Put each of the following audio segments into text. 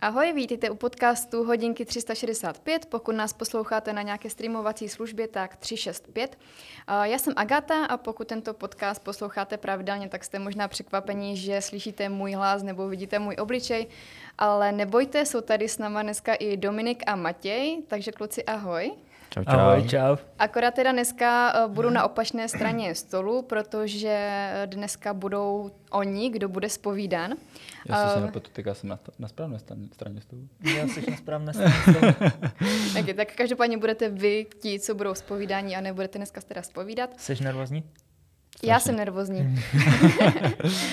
Ahoj, vítejte u podcastu Hodinky 365. Pokud nás posloucháte na nějaké streamovací službě, tak 365. Já jsem Agata a pokud tento podcast posloucháte pravidelně, tak jste možná překvapení, že slyšíte můj hlas nebo vidíte můj obličej. Ale nebojte, jsou tady s náma dneska i Dominik a Matěj, takže kluci ahoj. Čau, čau. Ahoj, čau. Akorát teda dneska eh, budu na opačné straně stolu, protože dneska budou oni, kdo bude spovídan. Já jsem se eh, tak já jsem na, na správné straně stolu. Já jsem na správné straně stolu. okay, tak každopádně budete vy ti, co budou spovídáni a nebudete dneska teda spovídat. Jsi nervózní? Strašně. Já jsem nervózní.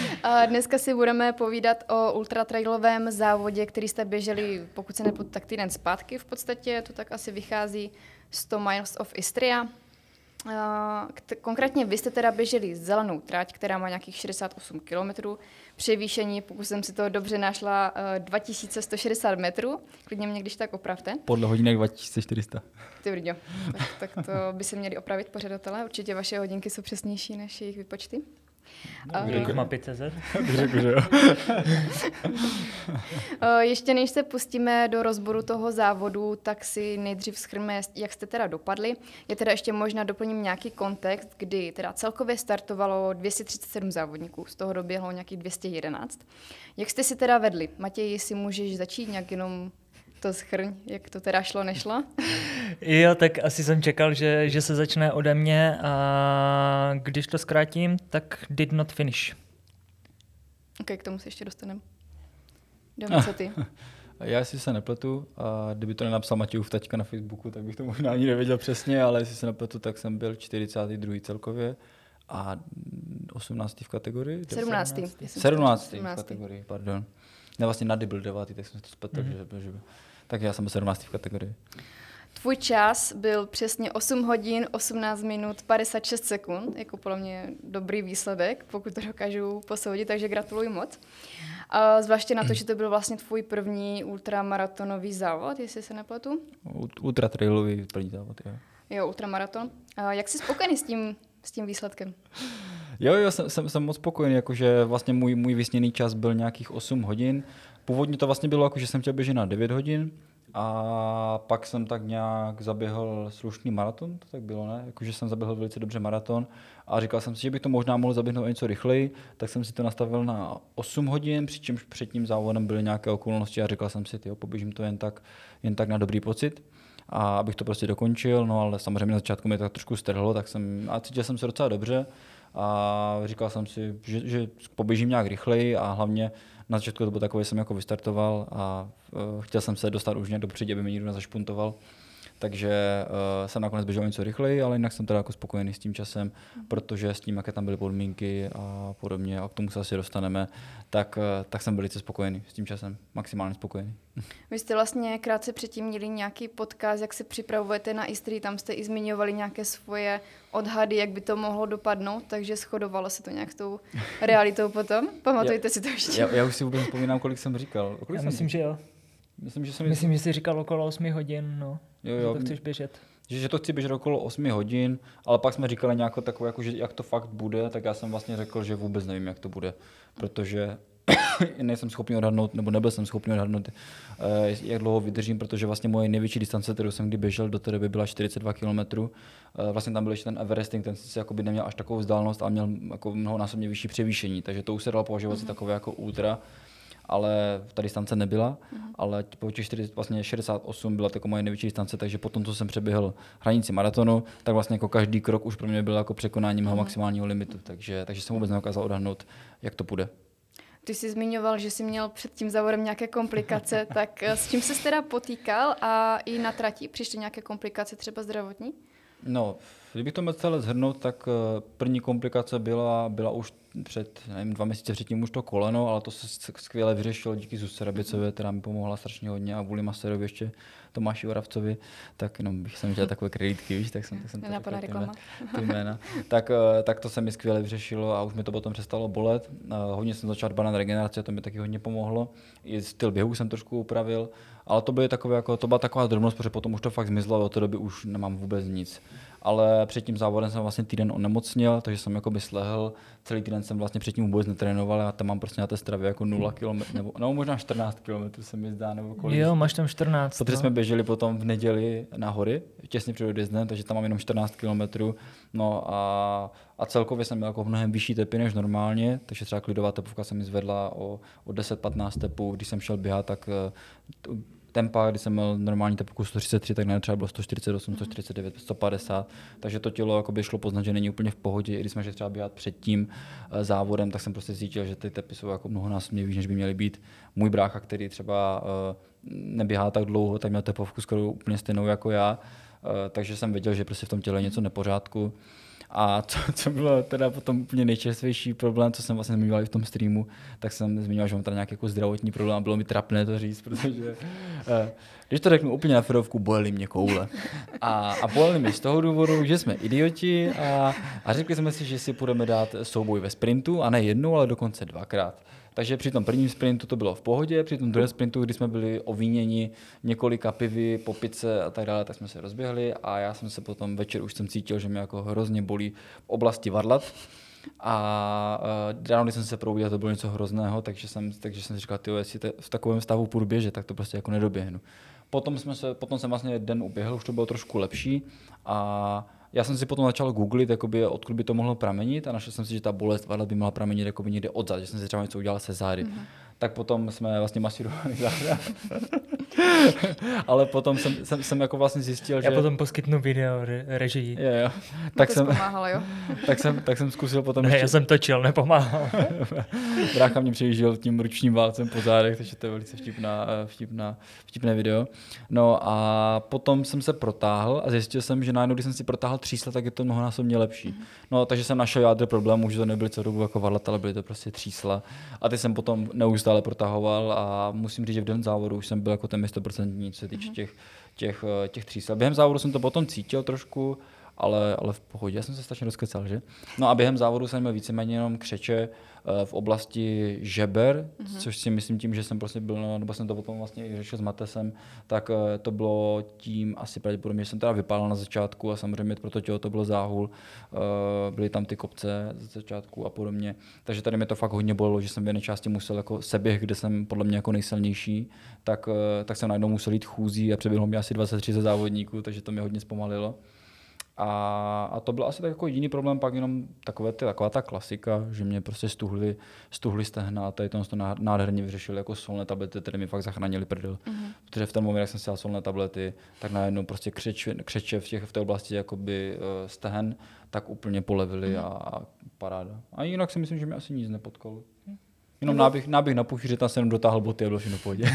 Dneska si budeme povídat o ultratrailovém závodě, který jste běželi, pokud se nepletu, tak týden zpátky v podstatě, to tak asi vychází 100 Miles of Istria. Konkrétně vy jste teda běželi zelenou trať, která má nějakých 68 km. Převýšení, pokud jsem si to dobře našla, 2160 metrů. Klidně mě když tak opravte. Podle hodinek 2400. Ty brďo, tak, tak to by se měli opravit pořadatelé. Určitě vaše hodinky jsou přesnější než jejich vypočty. Kdo má 5 CZ? Řekl, že jo. Ještě než se pustíme do rozboru toho závodu, tak si nejdřív schrme, jak jste teda dopadli. Je teda ještě možná doplním nějaký kontext, kdy teda celkově startovalo 237 závodníků, z toho doběhlo nějakých 211. Jak jste si teda vedli? Matěj, si můžeš začít nějak jenom to schrň, jak to teda šlo, nešlo? jo, tak asi jsem čekal, že, že se začne ode mě a když to zkrátím, tak did not finish. Ok, k tomu se ještě dostaneme. Domy, co ty? Já si se nepletu a kdyby to nenapsal Matějův taťka na Facebooku, tak bych to možná ani nevěděl přesně, ale jestli se nepletu, tak jsem byl 42. celkově a 18. v kategorii? 17. 17. 17. v kategorii, pardon. Ne, vlastně Nady byl 9. tak jsem to spletl, mm-hmm. že, že, tak já jsem byl 17. v kategorii. Tvůj čas byl přesně 8 hodin, 18 minut, 56 sekund, jako podle mě dobrý výsledek, pokud to dokážu posoudit, takže gratuluji moc. A zvláště na to, že to byl vlastně tvůj první ultramaratonový závod, jestli se nepletu. Ultratrailový první závod, jo. Jo, ultramaraton. A jak jsi spokojený s tím, s tím výsledkem? Jo, jo, jsem, jsem, jsem moc spokojený, jakože vlastně můj, můj vysněný čas byl nějakých 8 hodin. Původně to vlastně bylo jako, že jsem chtěl běžet na 9 hodin, a pak jsem tak nějak zaběhl slušný maraton, to tak bylo, ne? Jakože jsem zaběhl velice dobře maraton a říkal jsem si, že bych to možná mohl zaběhnout o něco rychleji, tak jsem si to nastavil na 8 hodin, přičemž před tím závodem byly nějaké okolnosti a říkal jsem si, jo, poběžím to jen tak, jen tak na dobrý pocit a abych to prostě dokončil, no ale samozřejmě na začátku mě to trošku strhlo, tak jsem, a cítil jsem se docela dobře a říkal jsem si, že, že poběžím nějak rychleji a hlavně na začátku to bylo takové, jsem jako vystartoval a uh, chtěl jsem se dostat už nějak dopředu, aby mě někdo nezašpuntoval. Takže uh, jsem nakonec běžel něco rychleji, ale jinak jsem teda jako spokojený s tím časem, protože s tím, jaké tam byly podmínky a podobně, a k tomu se asi dostaneme, tak, uh, tak jsem velice spokojený s tím časem, maximálně spokojený. Vy jste vlastně krátce předtím měli nějaký podcast, jak se připravujete na Istrii, tam jste i zmiňovali nějaké svoje odhady, jak by to mohlo dopadnout, takže shodovalo se to nějak s tou realitou potom. Pamatujte já, si to ještě? Já, já už si vůbec vzpomínám, kolik jsem říkal. Kolik já jsem myslím, říkal? že jo. Myslím, že jsem myslím, že jsi říkal okolo 8 hodin, no. Jo, jo. Že to chceš běžet. Že, že to chci běžet okolo 8 hodin, ale pak jsme říkali nějako takové, jako, že jak to fakt bude, tak já jsem vlastně řekl, že vůbec nevím, jak to bude, protože nejsem schopný odhadnout, nebo nebyl jsem schopný odhadnout, eh, jak dlouho vydržím, protože vlastně moje největší distance, kterou jsem kdy běžel do té doby, byla 42 km. Eh, vlastně tam byl ještě ten Everesting, ten sice jako by neměl až takovou vzdálenost, ale měl jako mnohonásobně vyšší převýšení, takže to už se dalo považovat mm-hmm. takové jako ultra ale ta distance nebyla, mm-hmm. ale po těch 40, vlastně 68 byla jako moje největší distance, takže potom, co jsem přeběhl hranici maratonu, tak vlastně jako každý krok už pro mě byl jako překonání mého mm-hmm. maximálního limitu, takže, takže jsem vůbec nedokázal odhadnout, jak to půjde. Ty jsi zmiňoval, že jsi měl před tím závodem nějaké komplikace, tak eh, s čím se teda potýkal a i na trati přišly nějaké komplikace, třeba zdravotní? No, kdybych to měl celé zhrnout, tak eh, první komplikace byla, byla už před nevím, dva měsíce předtím už to koleno, ale to se skvěle vyřešilo díky Zuzce Rabicové, která mi pomohla strašně hodně a vůli Masterovi ještě Tomáši Oravcovi, tak jenom bych jsem chtěl takové kreditky, víš, tak jsem, tak jsem to řekl, reklama. ty jména. tak, eh, tak to se mi skvěle vyřešilo a už mi to potom přestalo bolet. Eh, hodně jsem začal dbát na regeneraci, to mi taky hodně pomohlo. I styl běhu jsem trošku upravil, ale to, byly takové, jako, to byla taková drobnost, protože potom už to fakt zmizlo a od té doby už nemám vůbec nic. Ale před tím závodem jsem vlastně týden onemocněl, takže jsem jakoby slehl, celý týden jsem vlastně předtím vůbec netrénoval a tam mám prostě na té stravě jako 0 km, nebo no, možná 14 km se mi zdá, nebo kolik. Jo, máš tam 14. Protože no. jsme běželi potom v neděli na hory, těsně před odjezdem, takže tam mám jenom 14 km. No a, a celkově jsem měl jako mnohem vyšší tepy než normálně, takže třeba klidová tepovka se mi zvedla o, o 10-15 tepů. Když jsem šel běhat, tak eh, tempa, kdy jsem měl normální tepovku 133, tak třeba bylo 148, 149, 150, takže to tělo jakoby šlo poznat, že není úplně v pohodě. I když jsme šli třeba běhat před tím eh, závodem, tak jsem prostě cítil, že ty tepy jsou jako mnohonásobně víc, než by měly být. Můj brácha, který třeba eh, neběhá tak dlouho, tak měl tepovku skoro úplně stejnou jako já, takže jsem věděl, že prostě v tom těle je něco nepořádku. A co, co bylo teda potom úplně nejčerstvější problém, co jsem vlastně zmiňoval i v tom streamu, tak jsem zmiňoval, že mám teda nějaký jako zdravotní problém a bylo mi trapné to říct, protože eh, když to řeknu úplně na ferovku, bolely mě koule. A, a bolely mě z toho důvodu, že jsme idioti a, a řekli jsme si, že si budeme dát souboj ve sprintu a ne jednou, ale dokonce dvakrát. Takže při tom prvním sprintu to bylo v pohodě, při tom druhém sprintu, kdy jsme byli ovíněni několika pivy, popice a tak dále, tak jsme se rozběhli a já jsem se potom večer už jsem cítil, že mě jako hrozně bolí v oblasti varlat. A uh, ráno, když jsem se probudil, to bylo něco hrozného, takže jsem, takže jsem si říkal, tyjo, jestli te, v takovém stavu půjdu běžet, tak to prostě jako nedoběhnu. Potom, jsme se, potom jsem vlastně den uběhl, už to bylo trošku lepší a já jsem si potom začal googlit, jakoby, odkud by to mohlo pramenit a našel jsem si, že ta bolest varlat by mohla pramenit jakoby někde odzad, že jsem si třeba něco udělal se zády. Mm-hmm. Tak potom jsme vlastně masírovali záda. Ale potom jsem, jsem, jsem, jako vlastně zjistil, Já že... potom poskytnu video re- režii. Jo, jo. Tak, to jsem, pomáhalo, jo? tak, jsem, tak jsem zkusil potom Ne, ještě... já jsem točil, nepomáhal. Brácha mě přejížděl tím ručním válcem po zádech, takže to je velice vtipná, eh, vtipná, vtipné video. No a potom jsem se protáhl a zjistil jsem, že najednou, když jsem si protáhl třísla, tak je to mnohonásobně lepší. No takže jsem našel jádro problému, že to nebyly co dobu jako varlat, ale byly to prostě třísla. A ty jsem potom neustále protahoval a musím říct, že v den závodu už jsem byl jako ten 100% co se týče těch, těch, eh, těch třísel. Během závodu jsem to potom cítil trošku, ale, ale v pohodě. Já jsem se strašně rozkecal, že? No a během závodu jsem měl víceméně jenom křeče eh, v oblasti žeber, mm-hmm. což si myslím tím, že jsem prostě byl, no, nebo jsem to potom vlastně řešil s Matesem, tak eh, to bylo tím asi pravděpodobně, že jsem teda vypálil na začátku a samozřejmě pro to tělo to bylo záhul, eh, byly tam ty kopce z začátku a podobně. Takže tady mě to fakt hodně bolelo, že jsem v jedné části musel jako seběh, kde jsem podle mě jako nejsilnější, tak, tak jsem najednou musel jít chůzí a přeběhlo mi asi 23 závodníků, takže to mě hodně zpomalilo. A, a to byl asi tak jako jediný problém, pak jenom takové ty, taková ta klasika, že mě prostě stuhly, stuhly stehna a tady to nádherně vyřešili jako solné tablety, které mi fakt zachránili prdel. Mm-hmm. Protože v ten moment, jak jsem si dal solné tablety, tak najednou prostě křeče, křeče v, těch, v té oblasti jakoby uh, stehen, tak úplně polevili mm-hmm. a, a paráda. A jinak si myslím, že mi asi nic nepotkalo. Jenom náběh, náběh na tam jsem dotáhl boty a bylo všechno v pohodě.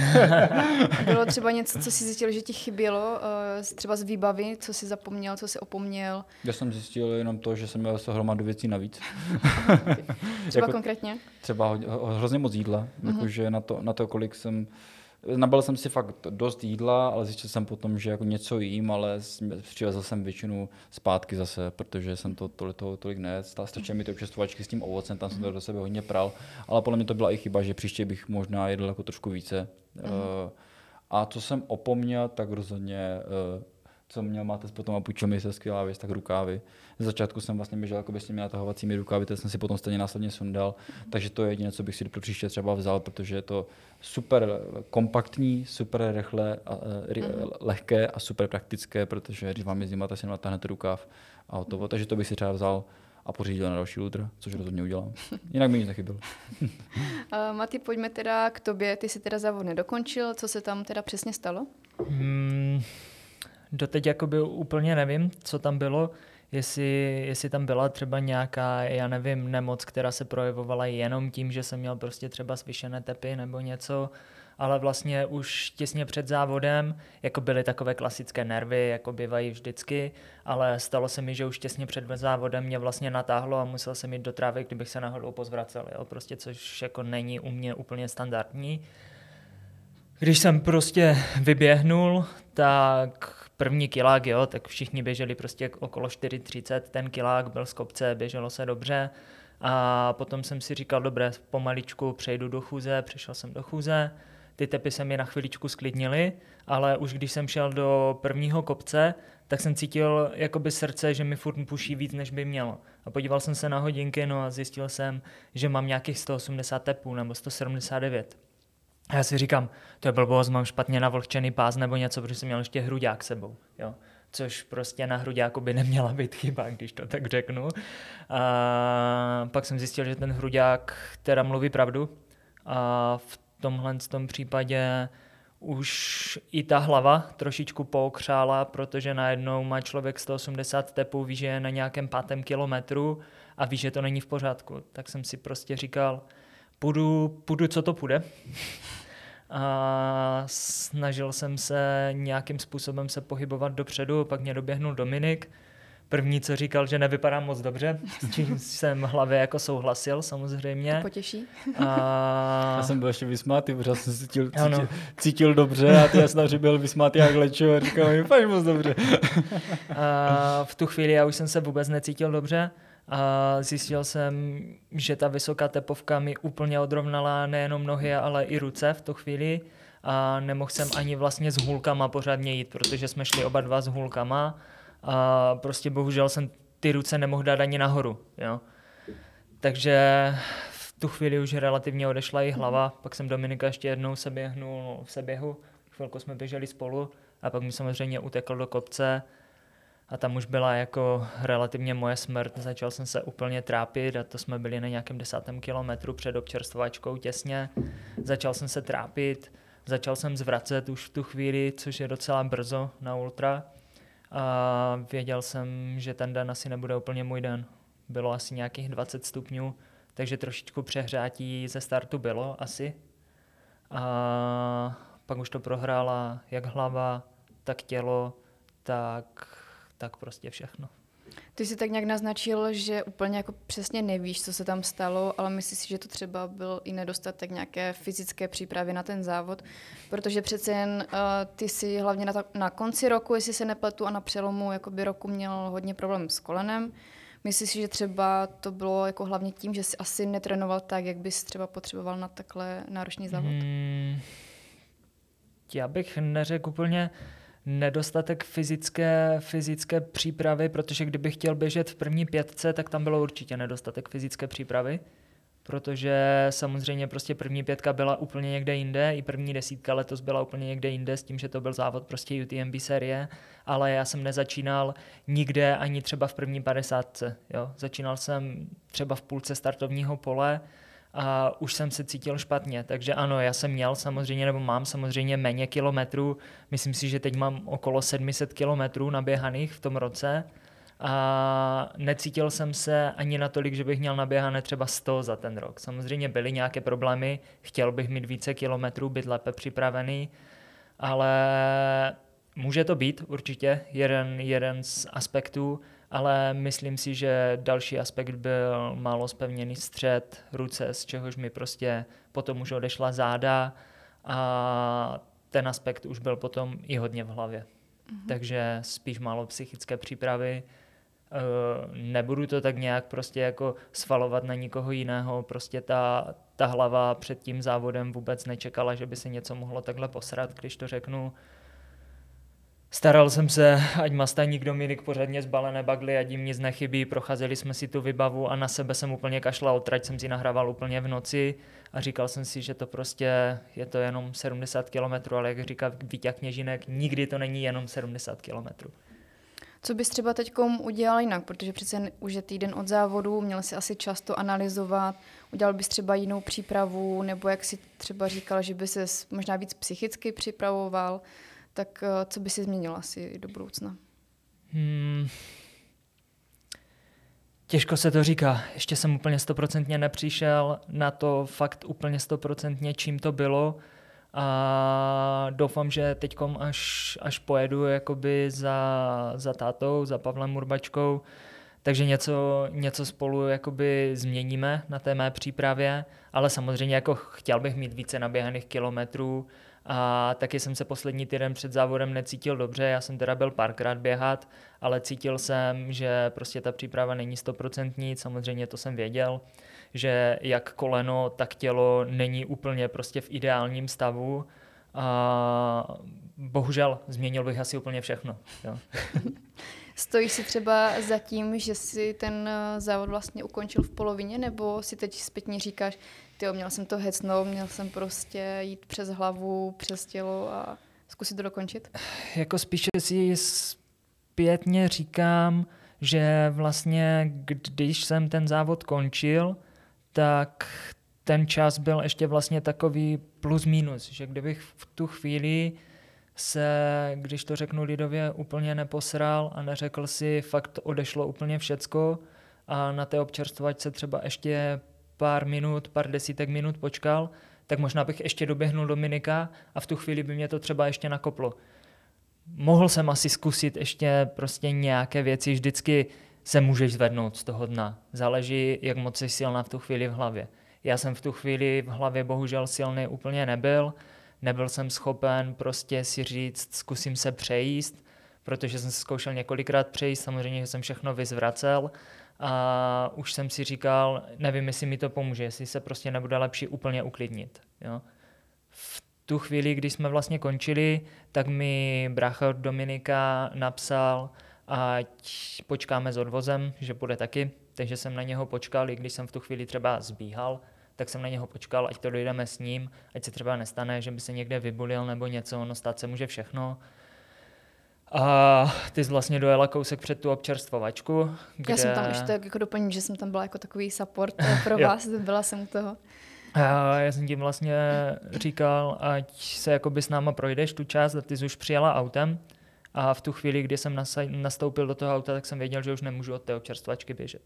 Bylo třeba něco, co si zjistil, že ti chybělo, uh, třeba z výbavy, co si zapomněl, co si opomněl? Já jsem zjistil jenom to, že jsem měl hromadu věcí navíc. třeba jako, konkrétně? Třeba hrozně moc jídla, uh-huh. jakože na to, na to, kolik jsem Nabil jsem si fakt dost jídla, ale zjistil jsem potom, že jako něco jím, ale přivezl jsem většinu zpátky zase, protože jsem to tolik, toho tolik ne. Stačí mi ty občerstvovačky s tím ovocem, tam jsem to do sebe hodně pral, ale podle mě to byla i chyba, že příště bych možná jedl jako trošku více. Mm. Uh, a co jsem opomněl, tak rozhodně uh, co měl máte potom a půjčil mi se skvělá věc, tak rukávy. Z začátku jsem vlastně běžel jako s těmi natahovacími rukávy, které jsem si potom stejně následně sundal, takže to je jediné, co bych si pro příště třeba vzal, protože je to super kompaktní, super rychle, a, ry, uh-huh. lehké a super praktické, protože když vám je zima, tak si natáhnete rukáv a hotovo. Takže to bych si třeba vzal a pořídil na další lutr, což rozhodně udělám. Jinak mi nic nechybělo. uh, Maty, pojďme teda k tobě. Ty jsi teda závod nedokončil. Co se tam teda přesně stalo? Hmm, doteď jakoby úplně nevím, co tam bylo, jestli, jestli tam byla třeba nějaká, já nevím, nemoc, která se projevovala jenom tím, že jsem měl prostě třeba zvyšené tepy nebo něco, ale vlastně už těsně před závodem, jako byly takové klasické nervy, jako bývají vždycky, ale stalo se mi, že už těsně před závodem mě vlastně natáhlo a musel jsem jít do trávy, kdybych se náhodou pozvracel, jo? prostě což jako není u mě úplně standardní. Když jsem prostě vyběhnul, tak první kilák, jo, tak všichni běželi prostě okolo 4,30, ten kilák byl z kopce, běželo se dobře a potom jsem si říkal, dobré, pomaličku přejdu do chůze, přišel jsem do chůze, ty tepy se mi na chviličku sklidnily, ale už když jsem šel do prvního kopce, tak jsem cítil jakoby srdce, že mi furt puší víc, než by mělo. A podíval jsem se na hodinky, no a zjistil jsem, že mám nějakých 180 tepů nebo 179. A já si říkám, to je blbost, mám špatně navlhčený pás nebo něco, protože jsem měl ještě hruďák sebou. Jo což prostě na hruďáku by neměla být chyba, když to tak řeknu. A pak jsem zjistil, že ten hruďák teda mluví pravdu a v tomhle tom případě už i ta hlava trošičku pookřála, protože najednou má člověk 180 tepů, ví, že je na nějakém pátém kilometru a ví, že to není v pořádku. Tak jsem si prostě říkal, půjdu, půjdu co to půjde a snažil jsem se nějakým způsobem se pohybovat dopředu, pak mě doběhnul Dominik, První, co říkal, že nevypadá moc dobře, s čím jsem hlavě jako souhlasil samozřejmě. To potěší. A... Já jsem byl ještě vysmátý, protože jsem se cítil, cítil, cítil dobře a ty jasná, že byl vysmátý jak lečo a říkal, mi moc dobře. A v tu chvíli já už jsem se vůbec necítil dobře a zjistil jsem, že ta vysoká tepovka mi úplně odrovnala nejenom nohy, ale i ruce v tu chvíli a nemohl jsem ani vlastně s hůlkama pořádně jít, protože jsme šli oba dva s hůlkama a prostě bohužel jsem ty ruce nemohl dát ani nahoru. Jo. Takže v tu chvíli už relativně odešla i hlava, pak jsem Dominika ještě jednou se běhnul v seběhu, chvilku jsme běželi spolu a pak mi samozřejmě utekl do kopce a tam už byla jako relativně moje smrt. Začal jsem se úplně trápit a to jsme byli na nějakém desátém kilometru před občerstvačkou těsně. Začal jsem se trápit, začal jsem zvracet už v tu chvíli, což je docela brzo na ultra. A věděl jsem, že ten den asi nebude úplně můj den. Bylo asi nějakých 20 stupňů, takže trošičku přehřátí ze startu bylo asi. A pak už to prohrála jak hlava, tak tělo, tak tak prostě všechno. Ty jsi tak nějak naznačil, že úplně jako přesně nevíš, co se tam stalo, ale myslíš si, že to třeba byl i nedostatek nějaké fyzické přípravy na ten závod, protože přece jen uh, ty si hlavně na, ta, na konci roku, jestli se nepletu, a na přelomu jakoby roku měl hodně problém s kolenem. Myslíš si, že třeba to bylo jako hlavně tím, že jsi asi netrénoval tak, jak bys třeba potřeboval na takhle náročný závod? Hmm, já bych neřekl úplně, nedostatek fyzické, fyzické přípravy, protože kdybych chtěl běžet v první pětce, tak tam bylo určitě nedostatek fyzické přípravy, protože samozřejmě prostě první pětka byla úplně někde jinde, i první desítka letos byla úplně někde jinde s tím, že to byl závod prostě UTMB série, ale já jsem nezačínal nikde ani třeba v první padesátce. Jo. Začínal jsem třeba v půlce startovního pole, a už jsem se cítil špatně. Takže ano, já jsem měl samozřejmě, nebo mám samozřejmě méně kilometrů. Myslím si, že teď mám okolo 700 kilometrů naběhaných v tom roce a necítil jsem se ani natolik, že bych měl naběhané třeba 100 za ten rok. Samozřejmě byly nějaké problémy, chtěl bych mít více kilometrů, být lépe připravený, ale může to být určitě jeden, jeden z aspektů, ale myslím si, že další aspekt byl málo spevněný střed ruce, z čehož mi prostě potom už odešla záda a ten aspekt už byl potom i hodně v hlavě. Mm-hmm. Takže spíš málo psychické přípravy. E, nebudu to tak nějak prostě jako svalovat na nikoho jiného, prostě ta, ta hlava před tím závodem vůbec nečekala, že by se něco mohlo takhle posrat, když to řeknu. Staral jsem se, ať má stajník Dominik pořádně zbalené bagly, ať jim nic nechybí, procházeli jsme si tu vybavu a na sebe jsem úplně kašlal, trať jsem si nahrával úplně v noci a říkal jsem si, že to prostě je to jenom 70 km, ale jak říká Vítě Kněžinek, nikdy to není jenom 70 km. Co bys třeba teď udělal jinak, protože přece už je týden od závodu, měl si asi často analyzovat, udělal bys třeba jinou přípravu, nebo jak si třeba říkal, že by se možná víc psychicky připravoval, tak eh, co by si změnil asi do budoucna? Hmm. Těžko se to říká. Ještě jsem úplně stoprocentně nepřišel na to fakt úplně stoprocentně, čím to bylo. A doufám, že teď, až, až pojedu jakoby za, za tátou, za Pavlem Urbačkou, takže něco, něco spolu jakoby změníme na té mé přípravě, ale samozřejmě jako chtěl bych mít více naběhaných kilometrů, a taky jsem se poslední týden před závodem necítil dobře, já jsem teda byl párkrát běhat, ale cítil jsem, že prostě ta příprava není stoprocentní, samozřejmě to jsem věděl. že jak koleno, tak tělo není úplně prostě v ideálním stavu a bohužel změnil bych asi úplně všechno. Jo. Stojíš si třeba za tím, že si ten eh, závod vlastně ukončil v polovině, nebo si teď zpětně říkáš, ty měl jsem to hecnout, měl jsem prostě jít přes hlavu, přes tělo a zkusit to dokončit? Jako spíše si zpětně říkám, že vlastně když jsem ten závod končil, tak ten čas byl ještě vlastně takový plus minus, že kdybych v tu chvíli se, když to řeknu lidově, úplně neposral a neřekl si, fakt odešlo úplně všecko a na té občerstvovačce třeba ještě pár minut, pár desítek minut počkal, tak možná bych ještě doběhnul Dominika a v tu chvíli by mě to třeba ještě nakoplo. Mohl jsem asi zkusit ještě prostě nějaké věci, vždycky se můžeš zvednout z toho dna. Záleží, jak moc jsi silná v tu chvíli v hlavě. Já jsem v tu chvíli v hlavě bohužel silný úplně nebyl, nebyl jsem schopen prostě si říct, zkusím se přejíst, protože jsem se zkoušel několikrát přejíst, samozřejmě, jsem všechno vyzvracel a už jsem si říkal, nevím, jestli mi to pomůže, jestli se prostě nebude lepší úplně uklidnit. Jo. V tu chvíli, kdy jsme vlastně končili, tak mi brácha Dominika napsal, ať počkáme s odvozem, že bude taky, takže jsem na něho počkal, i když jsem v tu chvíli třeba zbíhal, tak jsem na něho počkal, ať to dojdeme s ním, ať se třeba nestane, že by se někde vybulil nebo něco, ono stát se může všechno. A ty jsi vlastně dojela kousek před tu občerstvovačku. Kde... Já jsem tam ještě tak jako doplním, že jsem tam byla jako takový support pro vás, byla jsem u toho. A já jsem tím vlastně říkal, ať se jakoby s náma projdeš tu část, a ty jsi už přijela autem a v tu chvíli, kdy jsem nastoupil do toho auta, tak jsem věděl, že už nemůžu od té občerstvačky běžet.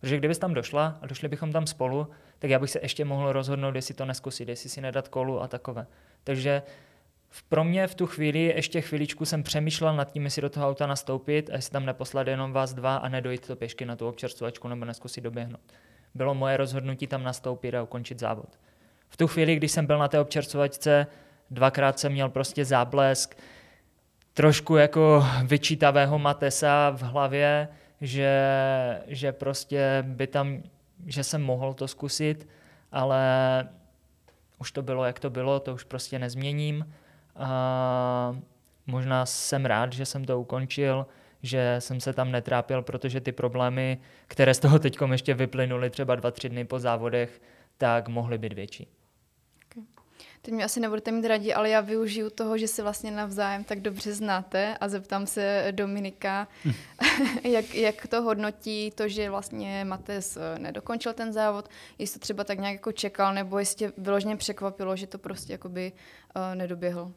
Protože kdybys tam došla a došli bychom tam spolu, tak já bych se ještě mohl rozhodnout, jestli to neskusit, jestli si nedat kolu a takové. Takže pro mě v tu chvíli ještě chviličku jsem přemýšlel nad tím, jestli do toho auta nastoupit a jestli tam neposlat jenom vás dva a nedojít to pěšky na tu občerstvovačku nebo neskusit doběhnout. Bylo moje rozhodnutí tam nastoupit a ukončit závod. V tu chvíli, když jsem byl na té občerstvovačce, dvakrát jsem měl prostě záblesk, trošku jako vyčítavého Matesa v hlavě, že, že prostě by tam, že jsem mohl to zkusit, ale už to bylo, jak to bylo, to už prostě nezměním. A možná jsem rád, že jsem to ukončil, že jsem se tam netrápil, protože ty problémy, které z toho teď ještě vyplynuly třeba dva, tři dny po závodech, tak mohly být větší. Teď mě asi nebudete mít radí, ale já využiju toho, že se vlastně navzájem tak dobře znáte a zeptám se Dominika, jak, jak to hodnotí to, že vlastně Mates eh, nedokončil ten závod, jestli to třeba tak nějak jako čekal, nebo jestli tě vyloženě překvapilo, že to prostě jakoby uh, nedoběhl.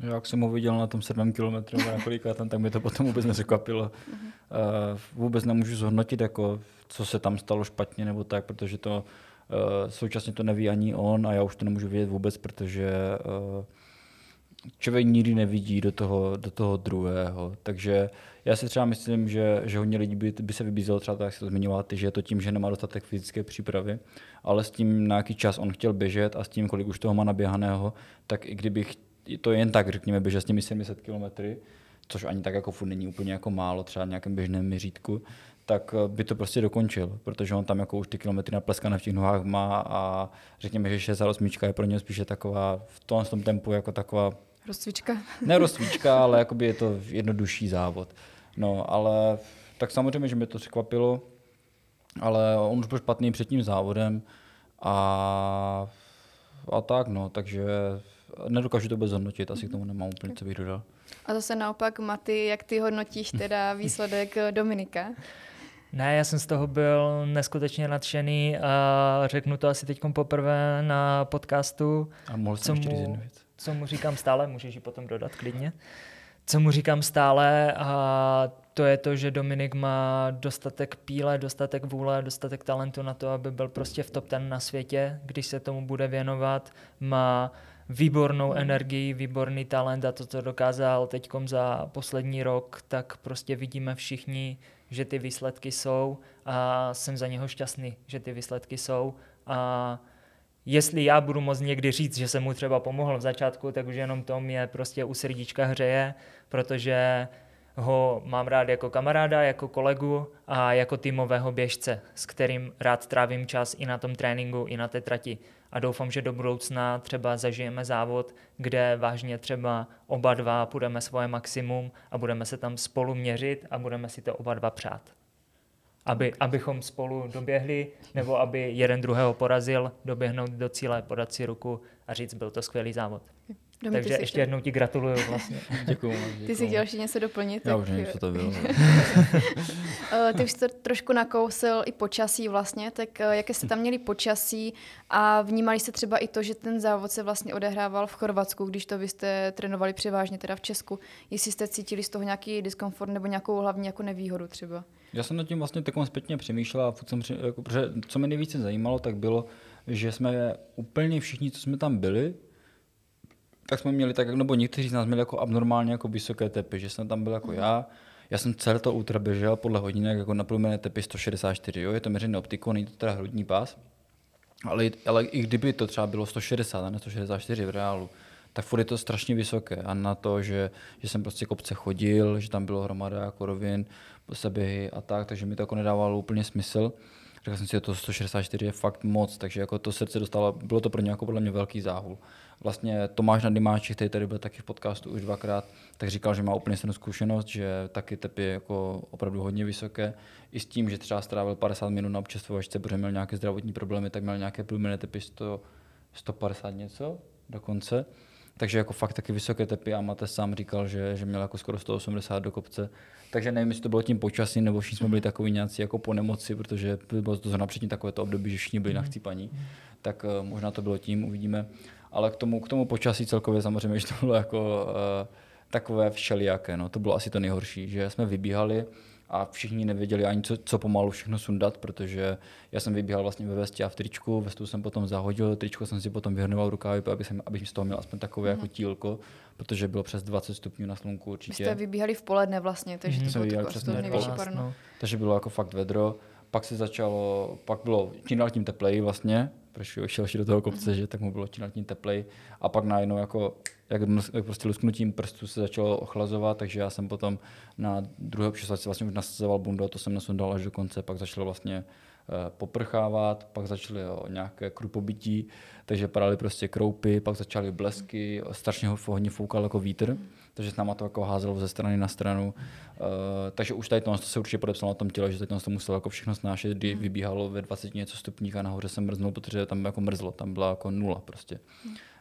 Jak jsem ho viděl na tom 7 kilometru na kolika tam, tak mi to potom vůbec nepřekvapilo. Uh, vůbec nemůžu zhodnotit, jako, co se tam stalo špatně nebo tak, protože to uh, současně to neví ani on a já už to nemůžu vědět vůbec, protože uh, člověk nikdy nevidí do toho, do toho druhého. Takže já si třeba myslím, že, že hodně lidí by, by se vybízelo třeba tak, jak se to zmiňoval, že je to tím, že nemá dostatek fyzické přípravy, ale s tím, na jaký čas on chtěl běžet a s tím, kolik už toho má naběhaného, tak i kdybych to jen tak, řekněme, běžet s těmi 700 km, což ani tak jako furt není úplně jako málo, třeba v nějakém běžném měřítku, tak eh, by to prostě dokončil, protože on tam jako už ty kilometry napleskané v těch nohách má a řekněme, že 68 je pro něj spíše taková v tom, v tom tempu jako taková Rozcvička. Ne rozcvička, ale jakoby je to jednodušší závod. No, ale tak samozřejmě, že mě to překvapilo, ale on už byl špatný před tím závodem a, a tak no, takže nedokážu to zhodnotit, asi k tomu nemám úplně co bych dodal. A zase naopak, Maty, jak ty hodnotíš teda výsledek Dominika? Ne, já jsem z toho byl neskutečně nadšený a řeknu to asi teď poprvé na podcastu. A mohl jsem ještě věc. Co mu říkám stále, můžeš ji potom dodat klidně. Co mu říkám stále a to je to, že Dominik má dostatek píle, dostatek vůle, dostatek talentu na to, aby byl prostě v top ten na světě, když se tomu bude věnovat. Má výbornou energii, výborný talent a to, co dokázal teď za poslední rok, tak prostě vidíme všichni, že ty výsledky jsou a jsem za něho šťastný, že ty výsledky jsou a jestli já budu moct někdy říct, že jsem mu třeba pomohl v začátku, tak už jenom to mě prostě u srdíčka hřeje, protože ho mám rád jako kamaráda, jako kolegu a jako týmového běžce, s kterým rád trávím čas i na tom tréninku, i na té trati. A doufám, že do budoucna třeba zažijeme závod, kde vážně třeba oba dva půjdeme svoje maximum a budeme se tam spolu měřit a budeme si to oba dva přát. Aby, abychom spolu doběhli, nebo aby jeden druhého porazil, doběhnout do cíle, podat si ruku a říct, byl to skvělý závod. Domi, Takže ještě chtěl... jednou ti gratuluju vlastně. děkuju, děkuju. Ty jsi chtěl ještě něco doplnit? Já tak... už nevím, co to bylo. Eh, ty už jsi trošku nakousil i počasí vlastně, tak eh, jaké jste tam měli počasí a vnímali jste třeba i to, že ten závod se vlastně odehrával v Chorvatsku, když to vy jste trénovali převážně teda v Česku. Jestli jste cítili z toho nějaký diskomfort nebo nějakou hlavní jako nevýhodu třeba? Já jsem nad tím vlastně takovým zpětně přemýšlel a jsem, jako, protože co mě nejvíce zajímalo, tak bylo, že jsme úplně všichni, co jsme tam byli, tak jsme měli tak, nebo někteří z nás měli jako abnormálně jako vysoké tepy, že jsem tam byl jako mm. já, já jsem celé to ultra běžel podle hodinek jako na průměrné tepy 164, jo? je to měřené optikou, není to teda hrudní pás, ale, ale i kdyby to třeba bylo 160 a ne 164 v reálu, tak furt je to strašně vysoké. A na to, že, že jsem prostě kopce chodil, že tam bylo hromada jako rovin, seběhy a tak, takže mi to jako nedávalo úplně smysl. Řekl jsem si, že to 164 je fakt moc, takže jako to srdce dostalo, bylo to pro ně jako podle mě velký záhul. Vlastně Tomáš Nadimáček, který tady byl taky v podcastu už dvakrát, tak říkal, že má úplně stejnou zkušenost, že taky tepy je jako opravdu hodně vysoké. I s tím, že třeba strávil 50 minut na občerstvovačce, protože měl nějaké zdravotní problémy, tak měl nějaké průměrné tepy 100, 150 něco dokonce. Takže jako fakt taky vysoké tepy a Mate sám říkal, že, že měl jako skoro 180 do kopce. Takže nevím, jestli to bylo tím počasím, nebo všichni jsme byli takový nějací jako po nemoci, protože bylo to zrovna předtím takové to období, že všichni byli na chcípaní. Tak uh, možná to bylo tím, uvidíme. Ale k tomu, k tomu počasí celkově samozřejmě, že to bylo jako uh, takové všelijaké. No. To bylo asi to nejhorší, že jsme vybíhali, a všichni nevěděli ani co, co pomalu všechno sundat, protože já jsem vybíhal vlastně ve vestě a v tričku, vestu jsem potom zahodil, tričko jsem si potom vyhrnoval rukávy, aby jsem, abych z toho měl aspoň takové mm-hmm. jako tílko, protože bylo přes 20 stupňů na slunku určitě. Vy jste vybíhali v poledne vlastně, takže mm-hmm. to bylo přesně největší no. Takže bylo jako fakt vedro. Pak se začalo, pak bylo čím dál tím tepleji vlastně, protože šel do toho kopce, že tak mu bylo čím tím teplej. A pak najednou jako jak, jak prostě lusknutím prstů se začalo ochlazovat, takže já jsem potom na druhé přeslaci vlastně už nasazoval bundu, to jsem nasundal až do konce, pak začalo vlastně eh, poprchávat, pak začaly nějaké krupobytí, takže padaly prostě kroupy, pak začaly blesky, strašně hodně foukal jako vítr, takže s náma to jako házelo ze strany na stranu. Uh, takže už tady to, se určitě podepsalo na tom těle, že teď to muselo jako všechno snášet, kdy vybíhalo ve 20 něco stupních a nahoře jsem mrznul, protože tam jako mrzlo, tam byla jako nula prostě.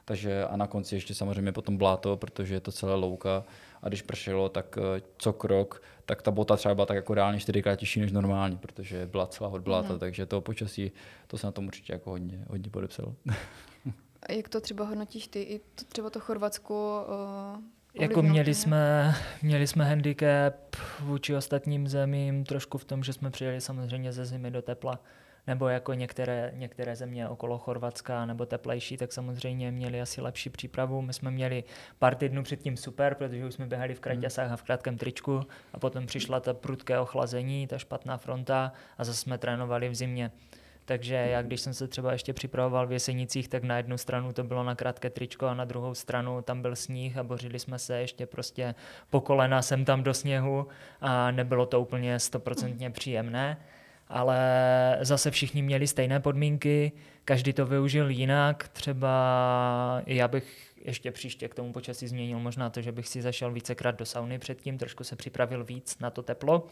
Takže a na konci ještě samozřejmě potom bláto, protože je to celé louka a když pršelo, tak eh, co krok, tak ta bota třeba byla tak jako reálně čtyřikrát těžší než normální, protože byla celá od bláta, mm. takže to počasí, to se na tom určitě jako hodně, hodně podepsalo. a jak to třeba hodnotíš ty? I to, třeba to Chorvatsko uh... Jako měli jsme, měli jsme handicap vůči ostatním zemím trošku v tom, že jsme přijeli samozřejmě ze zimy do tepla nebo jako některé, některé země okolo Chorvatska nebo teplejší, tak samozřejmě měli asi lepší přípravu. My jsme měli pár týdnů předtím super, protože už jsme běhali v kraťasách a v krátkém tričku a potom přišla ta prudké ochlazení, ta špatná fronta a zase jsme trénovali v zimě. Takže já, když jsem se třeba ještě připravoval v Jesenicích, tak na jednu stranu to bylo na krátké tričko a na druhou stranu tam byl sníh a bořili jsme se ještě prostě po kolena sem tam do sněhu a nebylo to úplně stoprocentně příjemné ale zase všichni měli stejné podmínky, každý to využil jinak, třeba já bych ještě příště k tomu počasí změnil možná to, že bych si zašel vícekrát do sauny předtím, trošku se připravil víc na to teplo.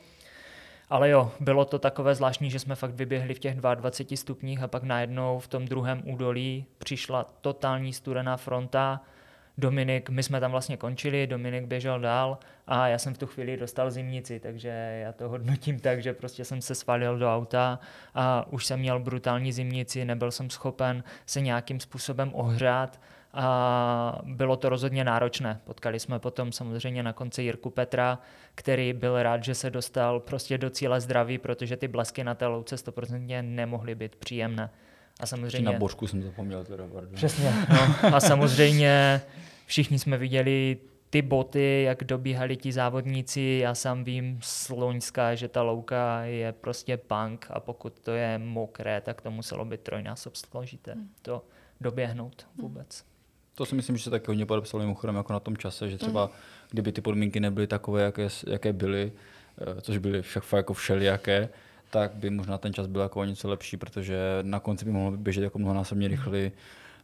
Ale jo, bylo to takové zvláštní, že jsme fakt vyběhli v těch 22 stupních a pak najednou v tom druhém údolí přišla totální studená fronta, Dominik, my jsme tam vlastně končili, Dominik běžel dál a já jsem v tu chvíli dostal zimnici, takže já to hodnotím tak, že prostě jsem se svalil do auta a už jsem měl brutální zimnici, nebyl jsem schopen se nějakým způsobem ohřát a bylo to rozhodně náročné. Potkali jsme potom samozřejmě na konci Jirku Petra, který byl rád, že se dostal prostě do cíle zdraví, protože ty blesky na té louce 100% nemohly být příjemné. A samozřejmě... Na božku jsem zapomněl teda, pardon. Přesně. No. A samozřejmě všichni jsme viděli ty boty, jak dobíhali ti závodníci, já sám vím z Loňska, že ta louka je prostě punk a pokud to je mokré, tak to muselo být trojnásob složité hmm. to doběhnout vůbec. To si myslím, že se taky hodně podepsali mimochodem jako na tom čase, že třeba kdyby ty podmínky nebyly takové, jaké, jaké byly, eh, což byly však fakt jako všelijaké, tak by možná ten čas byl jako o něco lepší, protože na konci by mohl běžet jako mnohonásobně rychleji,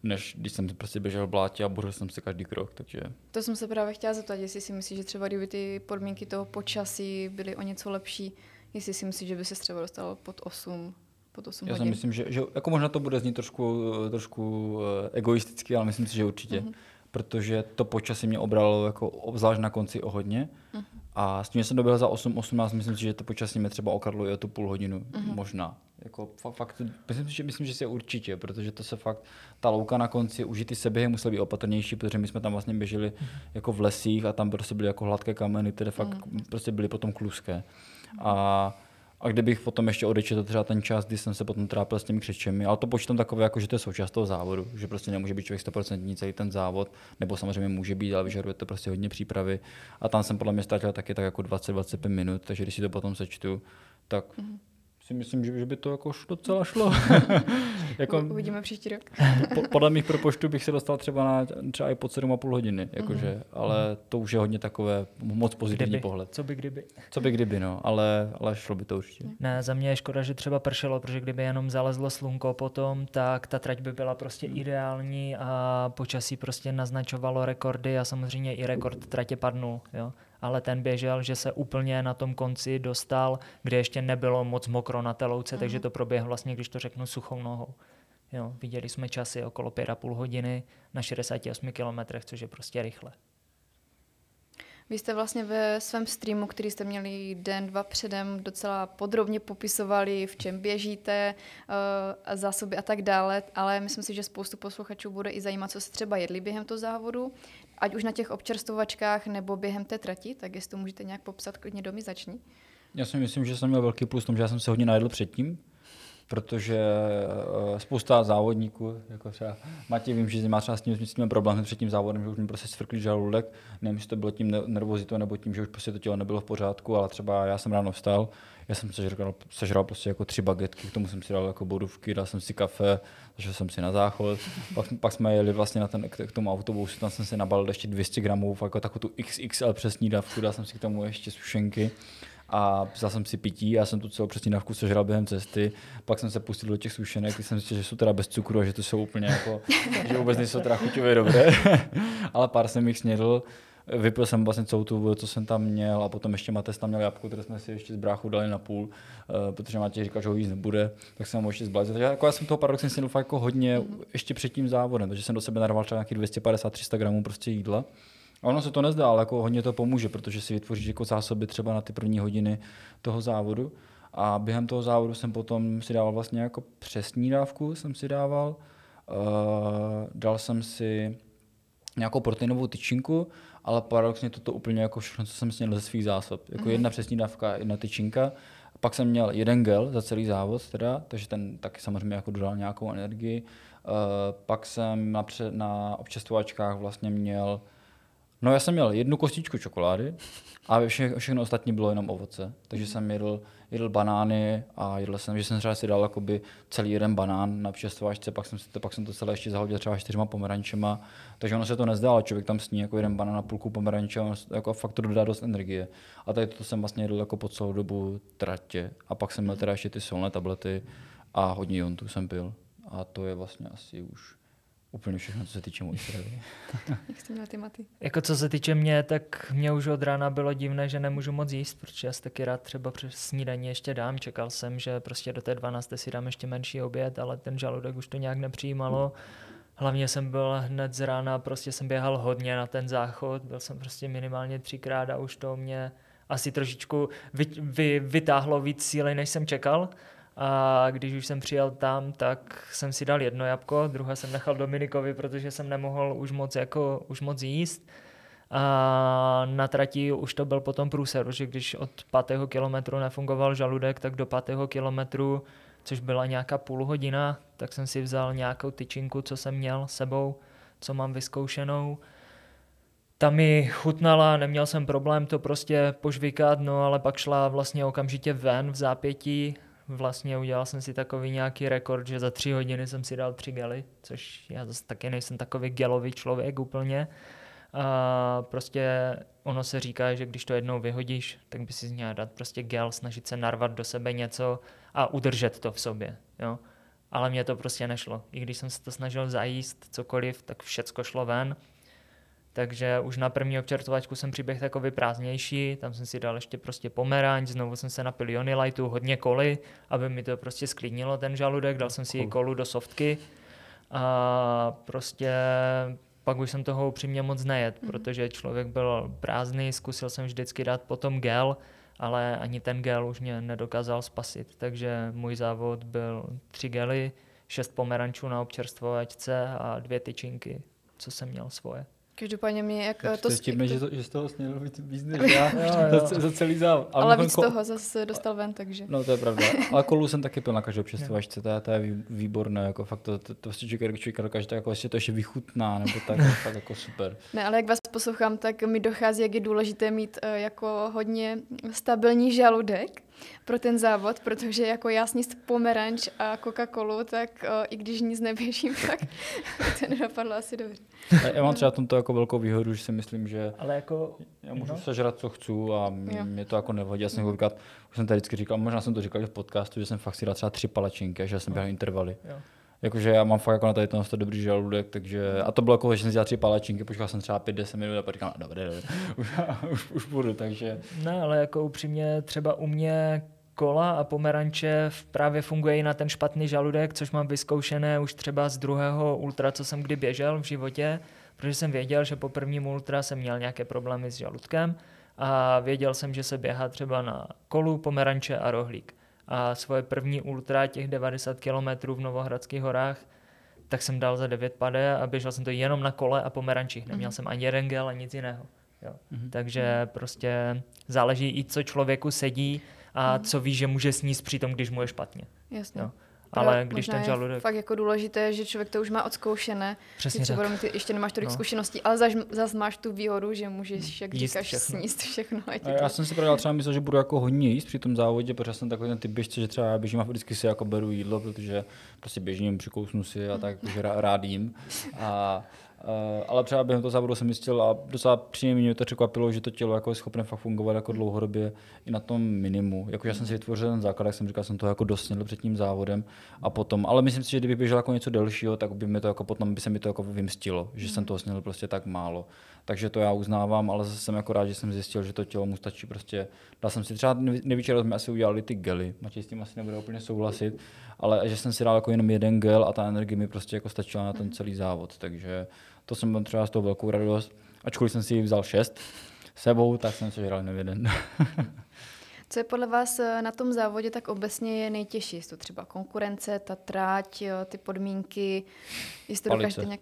než když jsem prostě běžel v blátě a bořil jsem si každý krok. Takže... To jsem se právě chtěla zeptat, jestli si myslíš, že třeba kdyby ty podmínky toho počasí byly o něco lepší, jestli si myslíš, že by se třeba dostal pod 8, pod 8 Já si hodin. myslím, že, že jako možná to bude znít trošku, trošku eh, egoisticky, ale myslím si, že určitě. Mhm. Mm-hmm. Protože to počasí mě obralo jako obzvlášť na konci o hodně. Mhm. A s tím, že jsem doběhl za 8-18, myslím si, že to počasí mě třeba okradlo i o tu půl hodinu, Mhm. možná. Jako fakt, fakt, myslím, si, že, myslím, že si určitě, protože to se fakt, ta louka na konci, už ty seběhy musely být opatrnější, protože my jsme tam vlastně běželi Mhm. jako v lesích a tam prostě byly jako hladké kameny, které fakt prostě byly potom kluské. A a kdybych potom ještě odečetl třeba ten čas, kdy jsem se potom trápil s těmi křečemi, ale to počítám takové, jako že to je součást toho závodu, že prostě nemůže být člověk 100% celý ten závod, nebo samozřejmě může být, ale vyžaduje to prostě hodně přípravy. A tam jsem podle mě ztratil taky tak jako 20-25 minut, takže když si to potom sečtu, tak si myslím, že, že by to jako docela šlo. jako, Uvidíme příští rok. po, podle mých propočtů bych se dostal třeba na třeba i pod 7,5 hodiny, jakože, ale to už je hodně takové moc pozitivní Kdyby. pohled. Co by kdyby? Co by kdyby, no, ale, ale šlo by to určitě. Ne, za mě je škoda, že třeba pršelo, protože kdyby jenom zalezlo slunko potom, tak ta trať by byla prostě ideální a počasí prostě naznačovalo rekordy a samozřejmě i rekord tratě padnul, jo. Ale ten běžel, že se úplně na tom konci dostal, kde ještě nebylo moc mokro na té louce, takže to proběhlo vlastně, když to řeknu, suchou nohou. Jo, viděli jsme časy okolo 5,5 hodiny na 68 kilometrech, což je prostě rychle. Vy jste vlastně ve svém streamu, který jste měli den, dva předem, docela podrobně popisovali, v čem běžíte, uh, zásoby a tak dále, ale myslím si, že spoustu posluchačů bude i zajímat, co se třeba jedli během toho závodu, ať už na těch občerstvovačkách nebo během té trati, tak jestli to můžete nějak popsat, klidně domy začni. Já si myslím, že jsem měl velký plus v tom, že já jsem se hodně najedl předtím, protože eh, spousta závodníků, jako třeba Matěj, vím, že má třeba s tím, s tím problém před tím závodem, že už mi prostě svrklý žaludek, nevím, jestli to bylo tím ne- nervozitou nebo tím, že už prostě to tělo nebylo v pořádku, ale třeba já jsem ráno vstal, já jsem sežral, sežral prostě jako tři bagetky, k tomu jsem si dal jako bodůvky, dal jsem si kafe, zašel jsem si na záchod, pak, pak jsme jeli vlastně na ten, k, k tomu autobusu, tam jsem si nabalil ještě 200 gramů, jako takovou tu XXL přesní dávku, dal jsem si k tomu ještě sušenky, a vzal jsem si pití, já jsem tu celou přesně dávku sežral během cesty, pak jsem se pustil do těch sušenek, ty jsem zjistil, že jsou teda bez cukru a že to jsou úplně jako, že vůbec nejsou teda chuťově dobré, ale pár jsem jich snědl, vypil jsem vlastně celou tu vodu, co jsem tam měl a potom ještě Matej tam měl jabko, které jsme si ještě z bráchu dali na půl, uh, protože Matěj říkal, že ho jíst nebude, tak jsem ho ještě zblázil. Takže jako já jsem toho paradoxně snědl fakt jako hodně ještě před tím závodem, takže jsem do sebe narval třeba nějakých 250-300 gramů prostě jídla. A ono se to nezdá, ale jako hodně to pomůže, protože si vytvoříš jako zásoby třeba na ty první hodiny toho závodu. A během toho závodu jsem potom si dával vlastně jako přesní dávku, jsem si dával. Uh, dal jsem si nějakou proteinovou tyčinku, ale paradoxně toto úplně jako všechno, co jsem snědl ze svých zásob. Jako mm. jedna přesní dávka, jedna tyčinka. Pak jsem měl jeden gel za celý závod, teda, takže ten taky samozřejmě jako dodal nějakou energii. Uh, pak jsem na, pře- na občerstvovačkách vlastně měl No já jsem měl jednu kostičku čokolády a vše, všechno ostatní bylo jenom ovoce. Takže jsem jedl, jedl banány a jedl jsem, že jsem třeba si dal jakoby celý jeden banán na přestovačce, pak jsem, si to, pak jsem to celé ještě zahodil třeba čtyřma pomerančema. Takže ono se to nezdá, ale člověk tam sní jako jeden banán na půlku pomeranče a jako fakt to dodá dost energie. A tady to jsem vlastně jedl jako po celou dobu tratě. A pak jsem měl teda ještě ty solné tablety a hodně jontu jsem pil. A to je vlastně asi už úplně všechno, co se týče mojí stravy. Jak jste měl ty maty? Jako co se týče mě, tak mě už od rána bylo divné, že nemůžu moc jíst, protože já si taky rád třeba přes snídaní ještě dám. Čekal jsem, že prostě do té 12. si dám ještě menší oběd, ale ten žaludek už to nějak nepřijímalo. Hlavně jsem byl hned z rána, prostě jsem běhal hodně na ten záchod, byl jsem prostě minimálně třikrát a už to mě asi trošičku vy, vy, vytáhlo víc síly, než jsem čekal. A když už jsem přijel tam, tak jsem si dal jedno jabko, druhé jsem nechal Dominikovi, protože jsem nemohl už moc, jako, už moc jíst. A na trati už to byl potom průser, že když od pátého kilometru nefungoval žaludek, tak do pátého kilometru, což byla nějaká půl hodina, tak jsem si vzal nějakou tyčinku, co jsem měl sebou, co mám vyzkoušenou. Ta mi chutnala, neměl jsem problém to prostě požvíkat, no ale pak šla vlastně okamžitě ven v zápětí, vlastně udělal jsem si takový nějaký rekord, že za tři hodiny jsem si dal tři gely, což já zase taky nejsem takový gelový člověk úplně. A prostě ono se říká, že když to jednou vyhodíš, tak by si měl dát prostě gel, snažit se narvat do sebe něco a udržet to v sobě. Jo? Ale mně to prostě nešlo. I když jsem se to snažil zajíst cokoliv, tak všecko šlo ven. Takže už na první občertovačku jsem přiběh takový prázdnější, tam jsem si dal ještě prostě pomeranč, znovu jsem se napil Iony Lightu, hodně koly, aby mi to prostě sklidnilo ten žaludek, dal jsem si cool. kolu do softky a prostě pak už jsem toho upřímně moc nejet, mm. protože člověk byl prázdný, zkusil jsem vždycky dát potom gel, ale ani ten gel už mě nedokázal spasit, takže můj závod byl tři gely, šest pomerančů na občerstvovačce a dvě tyčinky, co jsem měl svoje. Každopádně mě jak to... to tím, že, to, že z toho směl víc, víc než já za, za, celý závod. Ale, ale víc ko... toho zase dostal ven, takže... No to je pravda. Ale kolu jsem taky pil na každou občerstvovačce, to, je, to je výborné, jako fakt to, to, to, to člověk, člověk dokáže tak jako to ještě vychutná, nebo tak, fakt jako super. Ne, ale jak vás poslouchám, tak mi dochází, jak je důležité mít uh, jako hodně stabilní žaludek, pro ten závod, protože jako já sníst pomeranč a Coca-Colu, tak o, i když nic neběžím, tak to nedopadlo asi dobře. Já mám třeba tomto jako velkou výhodu, že si myslím, že Ale jako, já můžu no. sežrat, co chci a mě to jako nevadí. Já jsem mm. říkat, už jsem tady vždycky říkal, možná jsem to říkal v podcastu, že jsem fakt si dal třeba tři palačinky, že jsem no. běhal intervaly. Jo. Jakože já mám fakt jako na tady to dobrý žaludek, takže a to bylo jako, že jsem si dělal tři palačinky, počkal jsem třeba 5-10 minut a pak říkal, no, dobré, dobré, už, už, už budu, takže. No, ale jako upřímně třeba u mě kola a pomeranče právě funguje i na ten špatný žaludek, což mám vyzkoušené už třeba z druhého ultra, co jsem kdy běžel v životě, protože jsem věděl, že po prvním ultra jsem měl nějaké problémy s žaludkem a věděl jsem, že se běhá třeba na kolu, pomeranče a rohlík a svoje první ultra těch 90 km v Novohradských horách tak jsem dal za 9 pade a běžel jsem to jenom na kole a pomerančích. Neměl mm-hmm. jsem ani jeden gel, ani nic jiného. Jo. Mm-hmm. Takže prostě záleží i co člověku sedí a mm-hmm. co ví, že může sníst při tom, když mu je špatně. Jasně. Jo ale když ten žaludek... Je fakt jako důležité, že člověk to už má odzkoušené. Přesně třeba tak. Ty ještě nemáš tolik no. zkušeností, ale zase zas máš tu výhodu, že můžeš, jak jíst říkáš, všechno. sníst všechno. A já jsem si právě třeba myslel, že budu jako hodně jíst při tom závodě, protože jsem takový ten typ běžce, že třeba já běžím a vždycky si jako beru jídlo, protože prostě běžím, přikousnu si a tak, že rád jím. A ale třeba během toho závodu jsem zjistil a docela příjemně mě to překvapilo, že to tělo jako je schopné fakt fungovat jako dlouhodobě i na tom minimu. Jako, já jsem si vytvořil ten základ, jak jsem říkal, jsem to jako dost před tím závodem a potom, ale myslím si, že kdyby běžel jako něco delšího, tak by mi to jako potom by se mi to jako vymstilo, že mm. jsem toho sněl prostě tak málo. Takže to já uznávám, ale zase jsem jako rád, že jsem zjistil, že to tělo mu stačí prostě. Dal jsem si třeba největší jsme asi udělali ty gely, Matěj s tím asi nebude úplně souhlasit, ale že jsem si dal jako jenom jeden gel a ta energie mi prostě jako stačila na ten celý závod, takže to jsem byl třeba z toho velkou radost. Ačkoliv jsem si ji vzal šest sebou, tak jsem se žral jeden. Co je podle vás eh, na tom závodě tak obecně je nejtěžší? Jest to třeba konkurence, ta tráť, ty podmínky, jestli to dokážete nějak...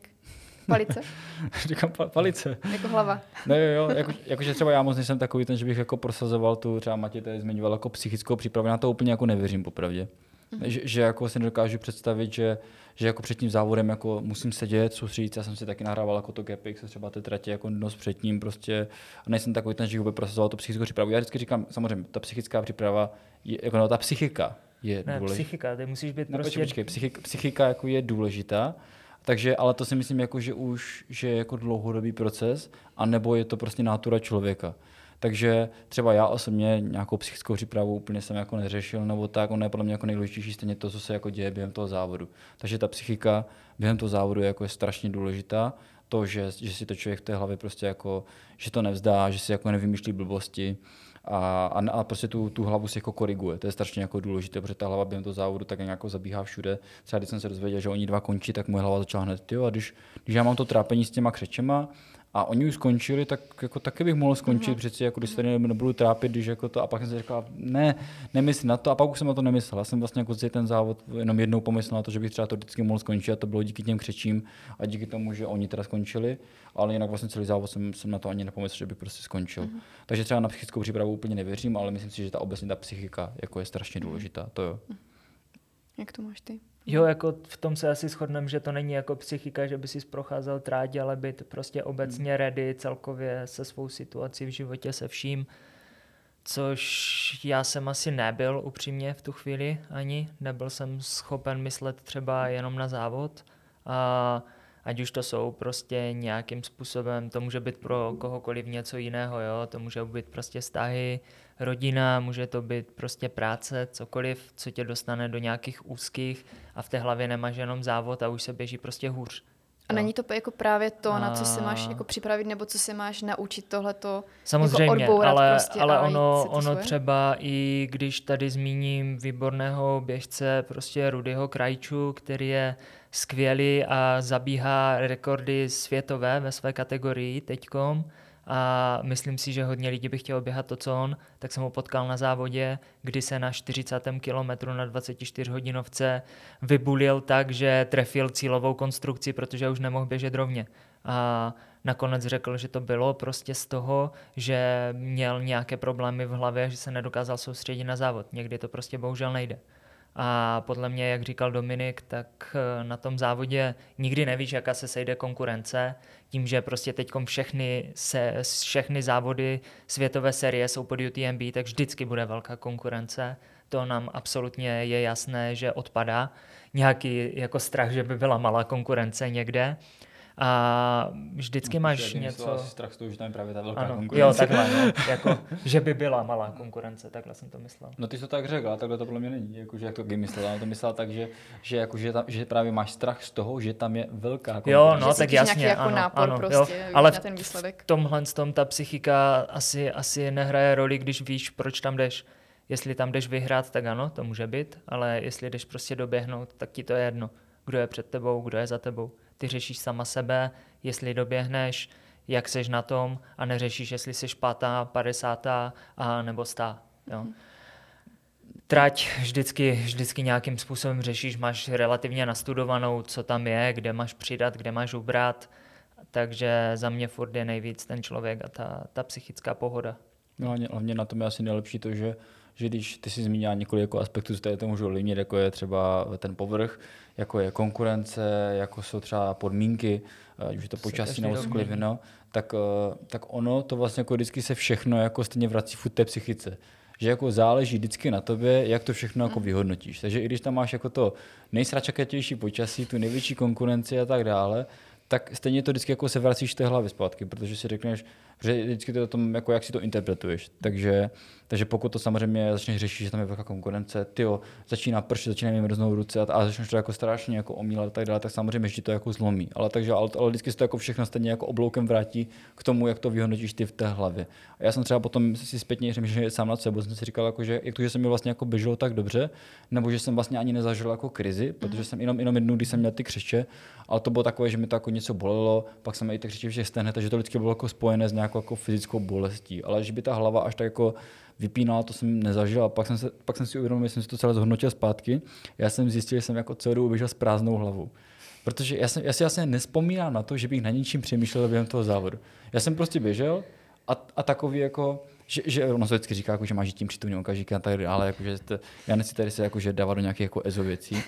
Palice? Říkám pa- palice. Jako hlava. Ne, jo, jo, jako, jakože třeba já moc nejsem takový ten, že bych jako prosazoval tu, třeba Matěj tady zmiňoval jako psychickou přípravu, na to úplně jako nevěřím popravdě. Mm-hmm. Že, že, jako si nedokážu představit, že, že jako před tím závodem jako musím sedět, soustředit. Já jsem si taky nahrával jako to GPX, třeba ty tratě jako noc před tím prostě. A nejsem takový ten, že vůbec prosazoval tu psychickou přípravu. Já vždycky říkám, samozřejmě, ta psychická příprava, je, jako no, ta psychika je ne, důležitá. psychika, ty musíš být no, prostě... Počkej, psychika, psychika jako je důležitá, takže, ale to si myslím, jako, že už že je jako dlouhodobý proces, anebo je to prostě nátura člověka. Takže třeba já osobně nějakou psychickou přípravu úplně jsem jako neřešil, nebo tak, ono je podle mě jako nejdůležitější stejně to, co se jako děje během toho závodu. Takže ta psychika během toho závodu je, jako je strašně důležitá. To, že, že si to člověk v té hlavě prostě jako, že to nevzdá, že si jako nevymýšlí blbosti, a, a, a prostě tu, tu hlavu si jako koriguje. To je strašně jako důležité, protože ta hlava během toho závodu tak nějak zabíhá všude. Třeba když jsem se dozvěděl, že oni dva končí, tak moje hlava začala hned, jo, a když, když já mám to trápení s těma křečema, a oni už skončili, tak jako taky bych mohl skončit, uh-huh. přeci jako když se tady nebudu trápit, když jako to, a pak jsem si říkal, ne, nemyslím na to, a pak už jsem na to nemyslel. Já jsem vlastně jako ten závod jenom jednou pomyslel na to, že bych třeba to vždycky mohl skončit a to bylo díky těm křečím a díky tomu, že oni teda skončili, ale jinak vlastně celý závod jsem, jsem na to ani nepomyslel, že bych prostě skončil. Uh-huh. Takže třeba na psychickou přípravu úplně nevěřím, ale myslím si, že ta obecně ta psychika jako je strašně důležitá, to jo. Jak to máš ty? Jo, jako v tom se asi shodneme, že to není jako psychika, že by si procházel tráť, ale být prostě obecně hmm. ready celkově se svou situací v životě, se vším. což já jsem asi nebyl upřímně v tu chvíli ani. Nebyl jsem schopen myslet třeba jenom na závod. A ať už to jsou prostě nějakým způsobem, to může být pro kohokoliv něco jiného, jo? to může být prostě vztahy, rodina, může to být prostě práce, cokoliv, co tě dostane do nějakých úzkých a v té hlavě nemáš jenom závod a už se běží prostě hůř. A není to jako právě to, a... na co se máš jako připravit, nebo co se máš naučit tohleto Samozřejmě, jako ale, prostě ale ono, ono třeba i když tady zmíním výborného běžce, prostě Rudyho Krajču, který je skvělý a zabíhá rekordy světové ve své kategorii teďkom, a myslím si, že hodně lidí by chtělo běhat to, co on, tak jsem ho potkal na závodě, kdy se na 40. kilometru na 24 hodinovce vybulil tak, že trefil cílovou konstrukci, protože už nemohl běžet rovně. A nakonec řekl, že to bylo prostě z toho, že měl nějaké problémy v hlavě, že se nedokázal soustředit na závod. Někdy to prostě bohužel nejde. A podle mě, jak říkal Dominik, tak eh, na tom závodě nikdy nevíš, jaká se sejde konkurence. Tím, že prostě teď všechny, se, všechny závody světové série jsou pod UTMB, tak vždycky bude velká konkurence. To nám absolutně je jasné, že odpadá. Nějaký jako strach, že by byla malá konkurence někde a vždycky no, máš něco... Asi strach z toho, že tam je právě ta velká ano, konkurence. Jo, takhle, no, jako, že by byla malá konkurence, takhle jsem to myslel. No ty jsi to tak řekl, ale takhle to podle mě není, jakože jak to Game myslel, ale to myslel tak, že, že, jako, že, tam, že právě máš strach z toho, že tam je velká konkurence. Jo, no, tak jasně, jako ano, nápor ano, prostě, jo, ale na ten výsledek. v tomhle tom ta psychika asi, asi nehraje roli, když víš, proč tam jdeš. Jestli tam jdeš vyhrát, tak ano, to může být, ale jestli jdeš prostě doběhnout, tak ti to je jedno. Kdo je před tebou, kdo je za tebou. Ty řešíš sama sebe, jestli doběhneš, jak seš na tom a neřešíš, jestli jsi pátá, padesátá a nebo stá. Jo. Trať vždycky, vždycky nějakým způsobem řešíš, máš relativně nastudovanou, co tam je, kde máš přidat, kde máš ubrat, takže za mě furt je nejvíc ten člověk a ta, ta psychická pohoda. No hlavně, hlavně na tom je asi nejlepší to, že že když ty si zmínil několik jako aspektů, z toho to můžu ovlivnit, jako je třeba ten povrch, jako je konkurence, jako jsou třeba podmínky, ať už je to počasí nebo cokoliv no, tak, eh, tak ono to vlastně jako vždycky se všechno jako stejně vrací v té psychice že jako záleží vždycky na tobě, jak to všechno jako mm. vyhodnotíš. Takže i když tam máš jako to nejsračakatější počasí, tu největší konkurenci a tak dále, tak stejně to vždycky jako se vracíš té hlavy zpátky, protože si řekneš, že vždycky to je o tom, jako jak si to interpretuješ. Takže, takže pokud to samozřejmě začneš řešit, že tam je velká konkurence, ty začíná pršet, začíná mi mrznout ruce a, a začneš to jako strašně jako omílat a tak dále, tak samozřejmě že to jako zlomí. Ale, takže, ale, ale vždycky se to jako všechno stejně jako obloukem vrátí k tomu, jak to vyhodnotíš ty v té hlavě. A já jsem třeba potom si zpětně že sám nad sebou, jsem si říkal, jako, že jak to, že jsem mi vlastně jako běželo tak dobře, nebo že jsem vlastně ani nezažil jako krizi, protože jsem jenom, jenom jednou, když jsem měl ty křeče, ale to bylo takové, že mi to jako něco bolelo, pak jsem i ty křeče všech stehne, takže to vždycky bylo jako spojené s nějakou jako fyzickou bolestí. Ale že by ta hlava až tak jako vypínala, to jsem nezažil a pak jsem, se, pak jsem si uvědomil, že jsem si to celé zhodnotil zpátky. Já jsem zjistil, že jsem jako celou dobu běžel s prázdnou hlavou. Protože já, jsem, já si vlastně nespomínám na to, že bych na ničím přemýšlel během toho závodu. Já jsem prostě běžel a, a takový jako, že, že ono se vždycky říká, jako, že máš tím přítomným okamžikem a tak dále, jako, že to, já nechci tady se jako, že dávat do nějakých jako ezo věcí,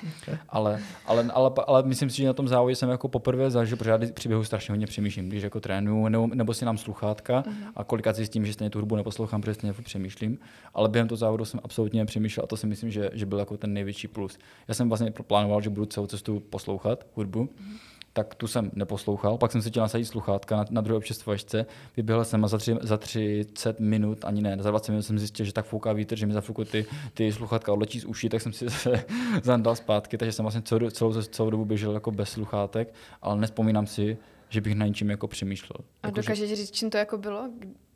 ale, ale, ale, ale, myslím si, že na tom závodě jsem jako poprvé zažil, protože já při běhu strašně hodně přemýšlím, když jako trénuju, nebo, nebo si nám sluchátka uh-huh. a kolikrát zjistím, že stejně tu hudbu neposlouchám, protože stejně přemýšlím, ale během toho závodu jsem absolutně nepřemýšlel a to si myslím, že, že byl jako ten největší plus. Já jsem vlastně plánoval, že budu celou cestu poslouchat hudbu, uh-huh tak tu jsem neposlouchal. Pak jsem si chtěl nasadit sluchátka na, na druhé občerstvovačce. Vyběhl jsem a za, tři, za 30 minut, ani ne, za 20 minut jsem zjistil, že tak fouká vítr, že mi zafoukou ty, ty sluchátka odletí z uší, tak jsem si se zandal zpátky, takže jsem vlastně celou, celou, celou dobu běžel jako bez sluchátek, ale nespomínám si, že bych na ničím jako přemýšlel. A jako, dokážeš že... říct, čím to jako bylo?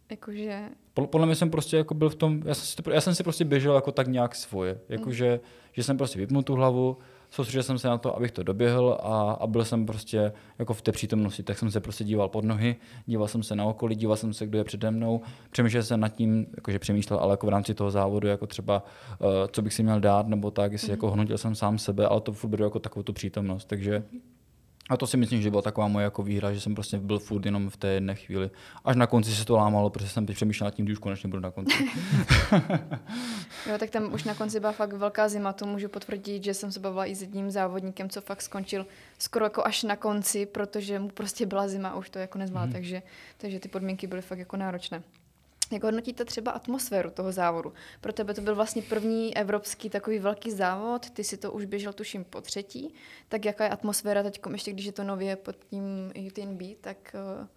Jakože... Podle mě jsem prostě jako byl v tom, já jsem, si, já jsem si prostě běžel jako tak nějak svoje, jakože, mm. že jsem prostě vypnul tu hlavu, soustředil jsem se na to, abych to doběhl a, a byl jsem prostě jako v té přítomnosti, tak jsem se prostě díval pod nohy, díval jsem se na okolí, díval jsem se, kdo je přede mnou, přemýšlel jsem nad tím, jakože přemýšlel, ale jako v rámci toho závodu, jako třeba, uh, co bych si měl dát, nebo tak, jestli mm-hmm. jako hodnotil jsem sám sebe, ale to furt beru jako takovou tu přítomnost, takže a to si myslím, že byla taková moje jako výhra, že jsem prostě byl furt jenom v té jedné chvíli. Až na konci se to lámalo, protože jsem teď přemýšlel nad tím, když už konečně budu na konci. jo, tak tam už na konci byla fakt velká zima, to můžu potvrdit, že jsem se bavila i s jedním závodníkem, co fakt skončil skoro jako až na konci, protože mu prostě byla zima a už to jako nezvládl, mm. takže, takže ty podmínky byly fakt jako náročné. Jak hodnotíte třeba atmosféru toho závodu? Pro tebe to byl vlastně první evropský takový velký závod, ty si to už běžel tuším po třetí, tak jaká je atmosféra teď, ještě když je to nově pod tím UTNB, tak, eh,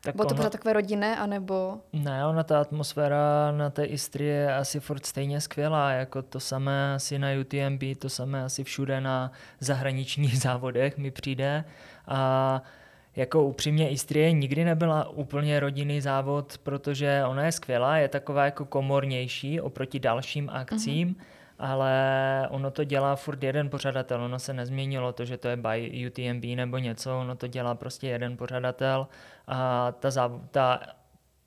tak bylo to ona... pořád takové rodinné, anebo... Ne, ona ta atmosféra na té Istri je asi furt stejně skvělá, jako to samé asi na UTMB, to samé asi všude na zahraničních závodech mi přijde a jako upřímně Istrie nikdy nebyla úplně rodinný závod, protože ona je skvělá, je taková jako komornější oproti dalším akcím, mm-hmm. ale ono to dělá furt jeden pořadatel, ono se nezměnilo to, že to je by UTMB nebo něco, ono to dělá prostě jeden pořadatel a ta, záv- ta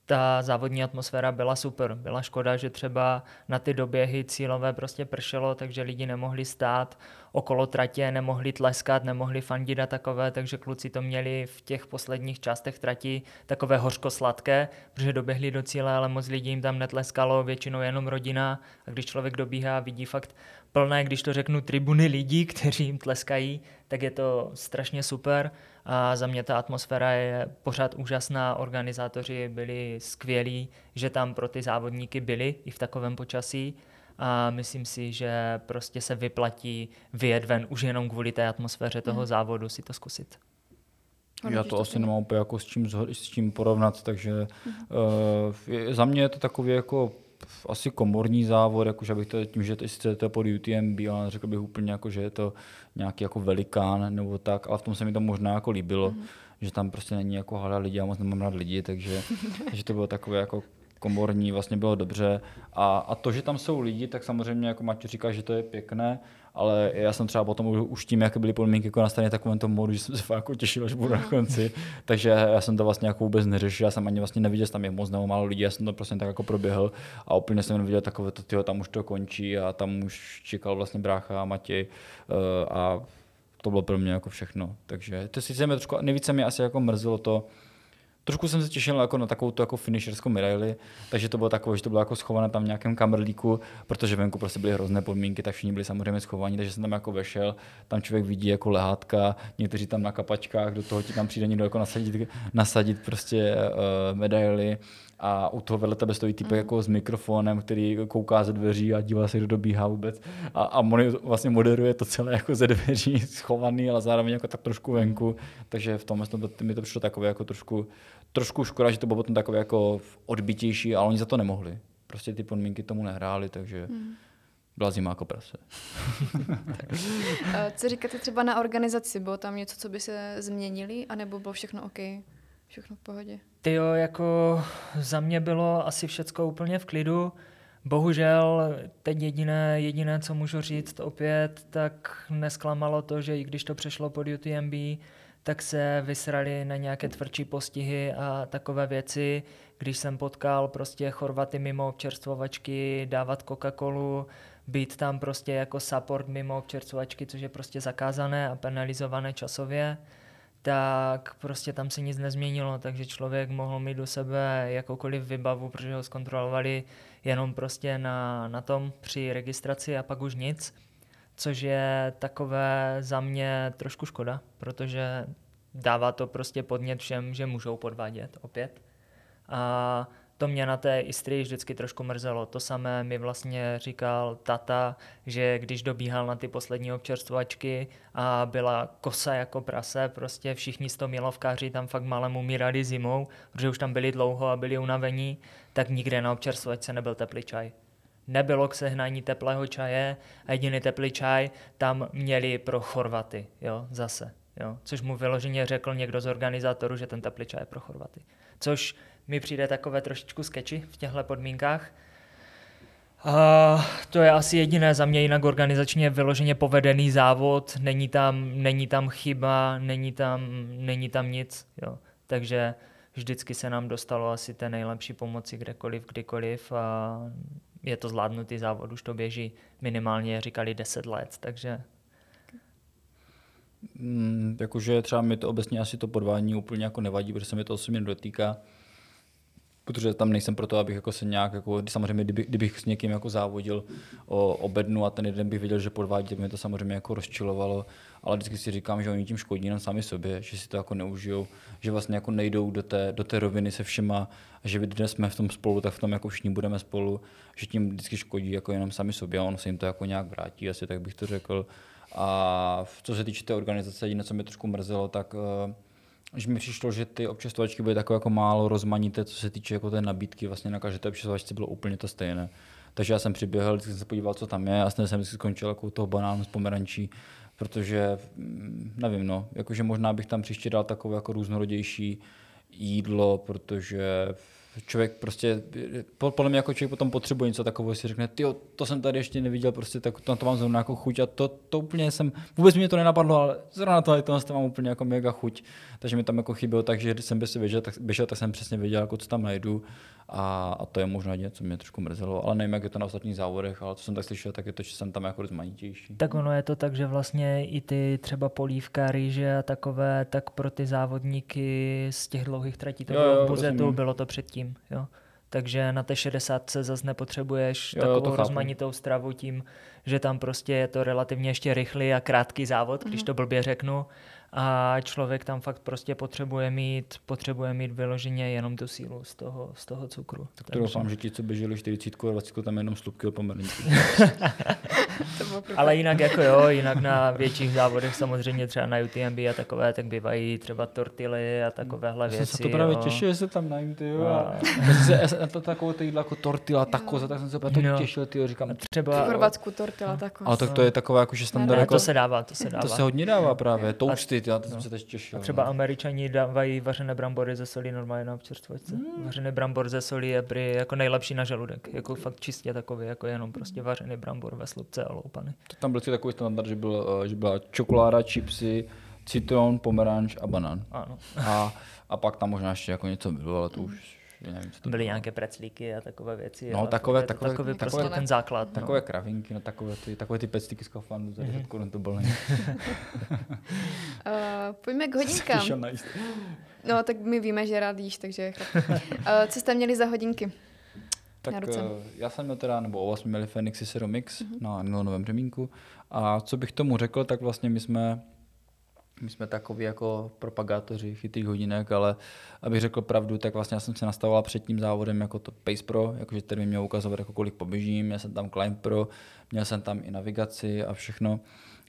ta závodní atmosféra byla super. Byla škoda, že třeba na ty doběhy cílové prostě pršelo, takže lidi nemohli stát okolo tratě, nemohli tleskat, nemohli fandit a takové, takže kluci to měli v těch posledních částech trati takové hořko-sladké, protože doběhli do cíle, ale moc lidí jim tam netleskalo, většinou jenom rodina. A když člověk dobíhá, vidí fakt plné, když to řeknu, tribuny lidí, kteří jim tleskají, tak je to strašně super. A za mě ta atmosféra je pořád úžasná, organizátoři byli skvělí, že tam pro ty závodníky byli i v takovém počasí a myslím si, že prostě se vyplatí vyjet ven už jenom kvůli té atmosféře toho mm. závodu si to zkusit. Já to asi nemám úplně jako s čím, s čím porovnat, takže mm. uh, za mě je to takový jako asi komorní závod, jakože bych to tím, že to, je to pod UTMB, ale řekl bych úplně jako, že je to nějaký jako velikán nebo tak, ale v tom se mi to možná jako líbilo, mm-hmm. že tam prostě není jako hala lidí, já moc nemám rád lidi, takže, takže to bylo takové jako komorní, vlastně bylo dobře. A, a to, že tam jsou lidi, tak samozřejmě, jako Matěj říká, že to je pěkné, ale já jsem třeba potom už tím, jaké byly podmínky jako na straně takovém tom modu, že jsem se fakt jako těšil, až budu na konci. Takže já jsem to vlastně jako vůbec neřešil, já jsem ani vlastně neviděl, že tam je moc nebo málo lidí, já jsem to prostě tak jako proběhl a úplně jsem viděl takové to, tyho, tam už to končí a tam už čekal vlastně brácha a Matěj uh, a to bylo pro mě jako všechno. Takže to sice mě trošku, nejvíce mě asi jako mrzelo to, trošku jsem se těšil jako na takovou tu jako finisherskou medaili, takže to bylo takové, že to bylo jako schované tam v nějakém kamerlíku, protože venku prostě byly hrozné podmínky, tak všichni byli samozřejmě schovaní, takže jsem tam jako vešel, tam člověk vidí jako lehátka, někteří tam na kapačkách, do toho ti tam přijde někdo jako nasadit, nasadit prostě uh, medaily. A u toho vedle tebe stojí typ mm. jako s mikrofonem, který kouká ze dveří a dívá se, kdo dobíhá vůbec. A, a on vlastně moderuje to celé jako ze dveří schovaný, ale zároveň jako tak trošku venku, takže v tom to, mi to přišlo takové jako trošku, trošku škoda, že to bylo potom takové jako odbitější, ale oni za to nemohli. Prostě ty podmínky tomu nehráli, takže mm. byla zima jako prase. co říkáte třeba na organizaci? Bylo tam něco, co by se změnili, anebo bylo všechno OK? Všechno v pohodě? Ty jo, jako za mě bylo asi všecko úplně v klidu. Bohužel teď jediné, jediné, co můžu říct opět, tak nesklamalo to, že i když to přešlo pod UTMB, tak se vysrali na nějaké tvrdší postihy a takové věci. Když jsem potkal prostě Chorvaty mimo občerstvovačky, dávat Coca-Colu, být tam prostě jako support mimo občerstvovačky, což je prostě zakázané a penalizované časově, tak prostě tam se nic nezměnilo, takže člověk mohl mít do sebe jakoukoliv vybavu, protože ho zkontrolovali jenom prostě na, na tom při registraci a pak už nic, což je takové za mě trošku škoda, protože dává to prostě podnět všem, že můžou podvádět opět. A to mě na té Istrii vždycky trošku mrzelo. To samé mi vlastně říkal tata, že když dobíhal na ty poslední občerstvovačky a byla kosa jako prase, prostě všichni stomilovkáři tam fakt malem umírali zimou, protože už tam byli dlouho a byli unavení, tak nikde na občerstvovačce nebyl teplý čaj. Nebylo k sehnání teplého čaje a jediný teplý čaj tam měli pro Chorvaty, jo, zase. Jo, což mu vyloženě řekl někdo z organizátorů, že ten teplý čaj je pro Chorvaty. Což mi přijde takové trošičku sketchy v těchto podmínkách. A to je asi jediné za mě, jinak organizačně vyloženě povedený závod, není tam, není tam chyba, není tam, není tam nic. Jo. Takže vždycky se nám dostalo asi té nejlepší pomoci kdekoliv, kdykoliv a je to zvládnutý závod, už to běží minimálně, říkali 10 let, takže Mm, jakože třeba mi to obecně asi to podvání úplně jako nevadí, protože se mi to osobně dotýká protože tam nejsem proto, abych jako se nějak, jako, samozřejmě kdyby, kdybych s někým jako závodil o, o bednu a ten jeden bych viděl, že podvádí, mě to samozřejmě jako rozčilovalo, ale vždycky si říkám, že oni tím škodí jenom sami sobě, že si to jako neužijou, že vlastně jako nejdou do té, do té roviny se všema, že dnes jsme v tom spolu, tak v tom jako všichni budeme spolu, že tím vždycky škodí jako jenom sami sobě a ono se jim to jako nějak vrátí, asi tak bych to řekl. A co se týče té organizace, jediné, co mě trošku mrzelo, tak uh, že mi přišlo, že ty občerstvovačky byly takové jako málo rozmanité, co se týče jako té nabídky, vlastně na každé té občerstvovačce bylo úplně to stejné. Takže já jsem přiběhl, vždycky jsem se podíval, co tam je a jsem vždycky skončil jako toho banánu s pomerančí, protože mm, nevím, no, jakože možná bych tam příště dal takové jako různorodější jídlo, protože člověk prostě, podle mě jako člověk potom potřebuje něco takového, si řekne, ty to jsem tady ještě neviděl, prostě tak to, to mám zrovna jako chuť. A to, to úplně jsem, vůbec mě to nenapadlo, ale zrovna to, to, to mám úplně jako mega chuť, takže mi tam jako chybělo, takže když jsem běžel, tak, běžel, tak jsem přesně věděl, jako co tam najdu a, a to je možná něco, co mě trošku mrzelo, ale nevím, jak je to na ostatních závodech, ale co jsem tak slyšel, tak je to, že jsem tam jako rozmanitější. Tak ono je to tak, že vlastně i ty třeba polívka, rýže a takové, tak pro ty závodníky z těch dlouhých tratí to jo, bylo v Buzetu, bylo to předtím. Jo. Takže na té 60 se zase nepotřebuješ jo, takovou rozmanitou stravu tím, že tam prostě je to relativně ještě rychlý a krátký závod, mm-hmm. když mhm. to blbě řeknu a člověk tam fakt prostě potřebuje mít, potřebuje mít vyloženě jenom tu sílu z toho, z toho cukru. Tak to doufám, že ti, co běželi 40 a 20, tam jenom slupky pomerančů. Ale jinak jako jo, jinak na větších závodech samozřejmě třeba na UTMB a takové, tak bývají třeba tortily a takovéhle věci. Já se to právě těšil, že se tam najím, ty jo. A... Já jsem to takové ty jídla jako tortila, takoza, tak jsem se to no. těšil, ty jo, říkám. Třeba... V Chorvatsku tortila, takoza. Ale tak to je takové jako, že standard. Jako... To se dává, to se dává. To se hodně dává právě, toasty, ty, já to no. se teď těšil. A třeba no. američani dávají vařené brambory ze solí normálně na občerstvovačce. Mm. Vařený brambor ze solí je prý jako nejlepší na žaludek. Jako fakt čistě takový, jako jenom prostě vařený brambor ve slupce a loupaný. To tam byl takový standard, že, byl, eh, že byla čokoláda, chipsy, citron, pomeranč a banán. Ano. A, a pak tam možná ještě jako něco bylo, ale to už nevím, co to Byly bylo. nějaké preclíky a takové věci. No, takové, takové, takové, takový takové, prostě ten základ. No. Takové no. kravinky, no, takové ty, takové ty peclíky z kafandu, za 10 korun to bylo. uh, pojďme k hodinkám. no, tak my víme, že rád jíš, takže uh, Co jste měli za hodinky? Tak uh, já jsem měl teda, nebo oba jsme měli Fenixy Zero Mix uh-huh. na Nilonovém řemínku. A co bych tomu řekl, tak vlastně my jsme my jsme takový jako propagátoři chytrých hodinek, ale abych řekl pravdu, tak vlastně já jsem se nastavoval před tím závodem jako to Pace Pro, jakože který mi měl ukazovat, jako kolik poběžím, měl jsem tam Climb Pro, měl jsem tam i navigaci a všechno,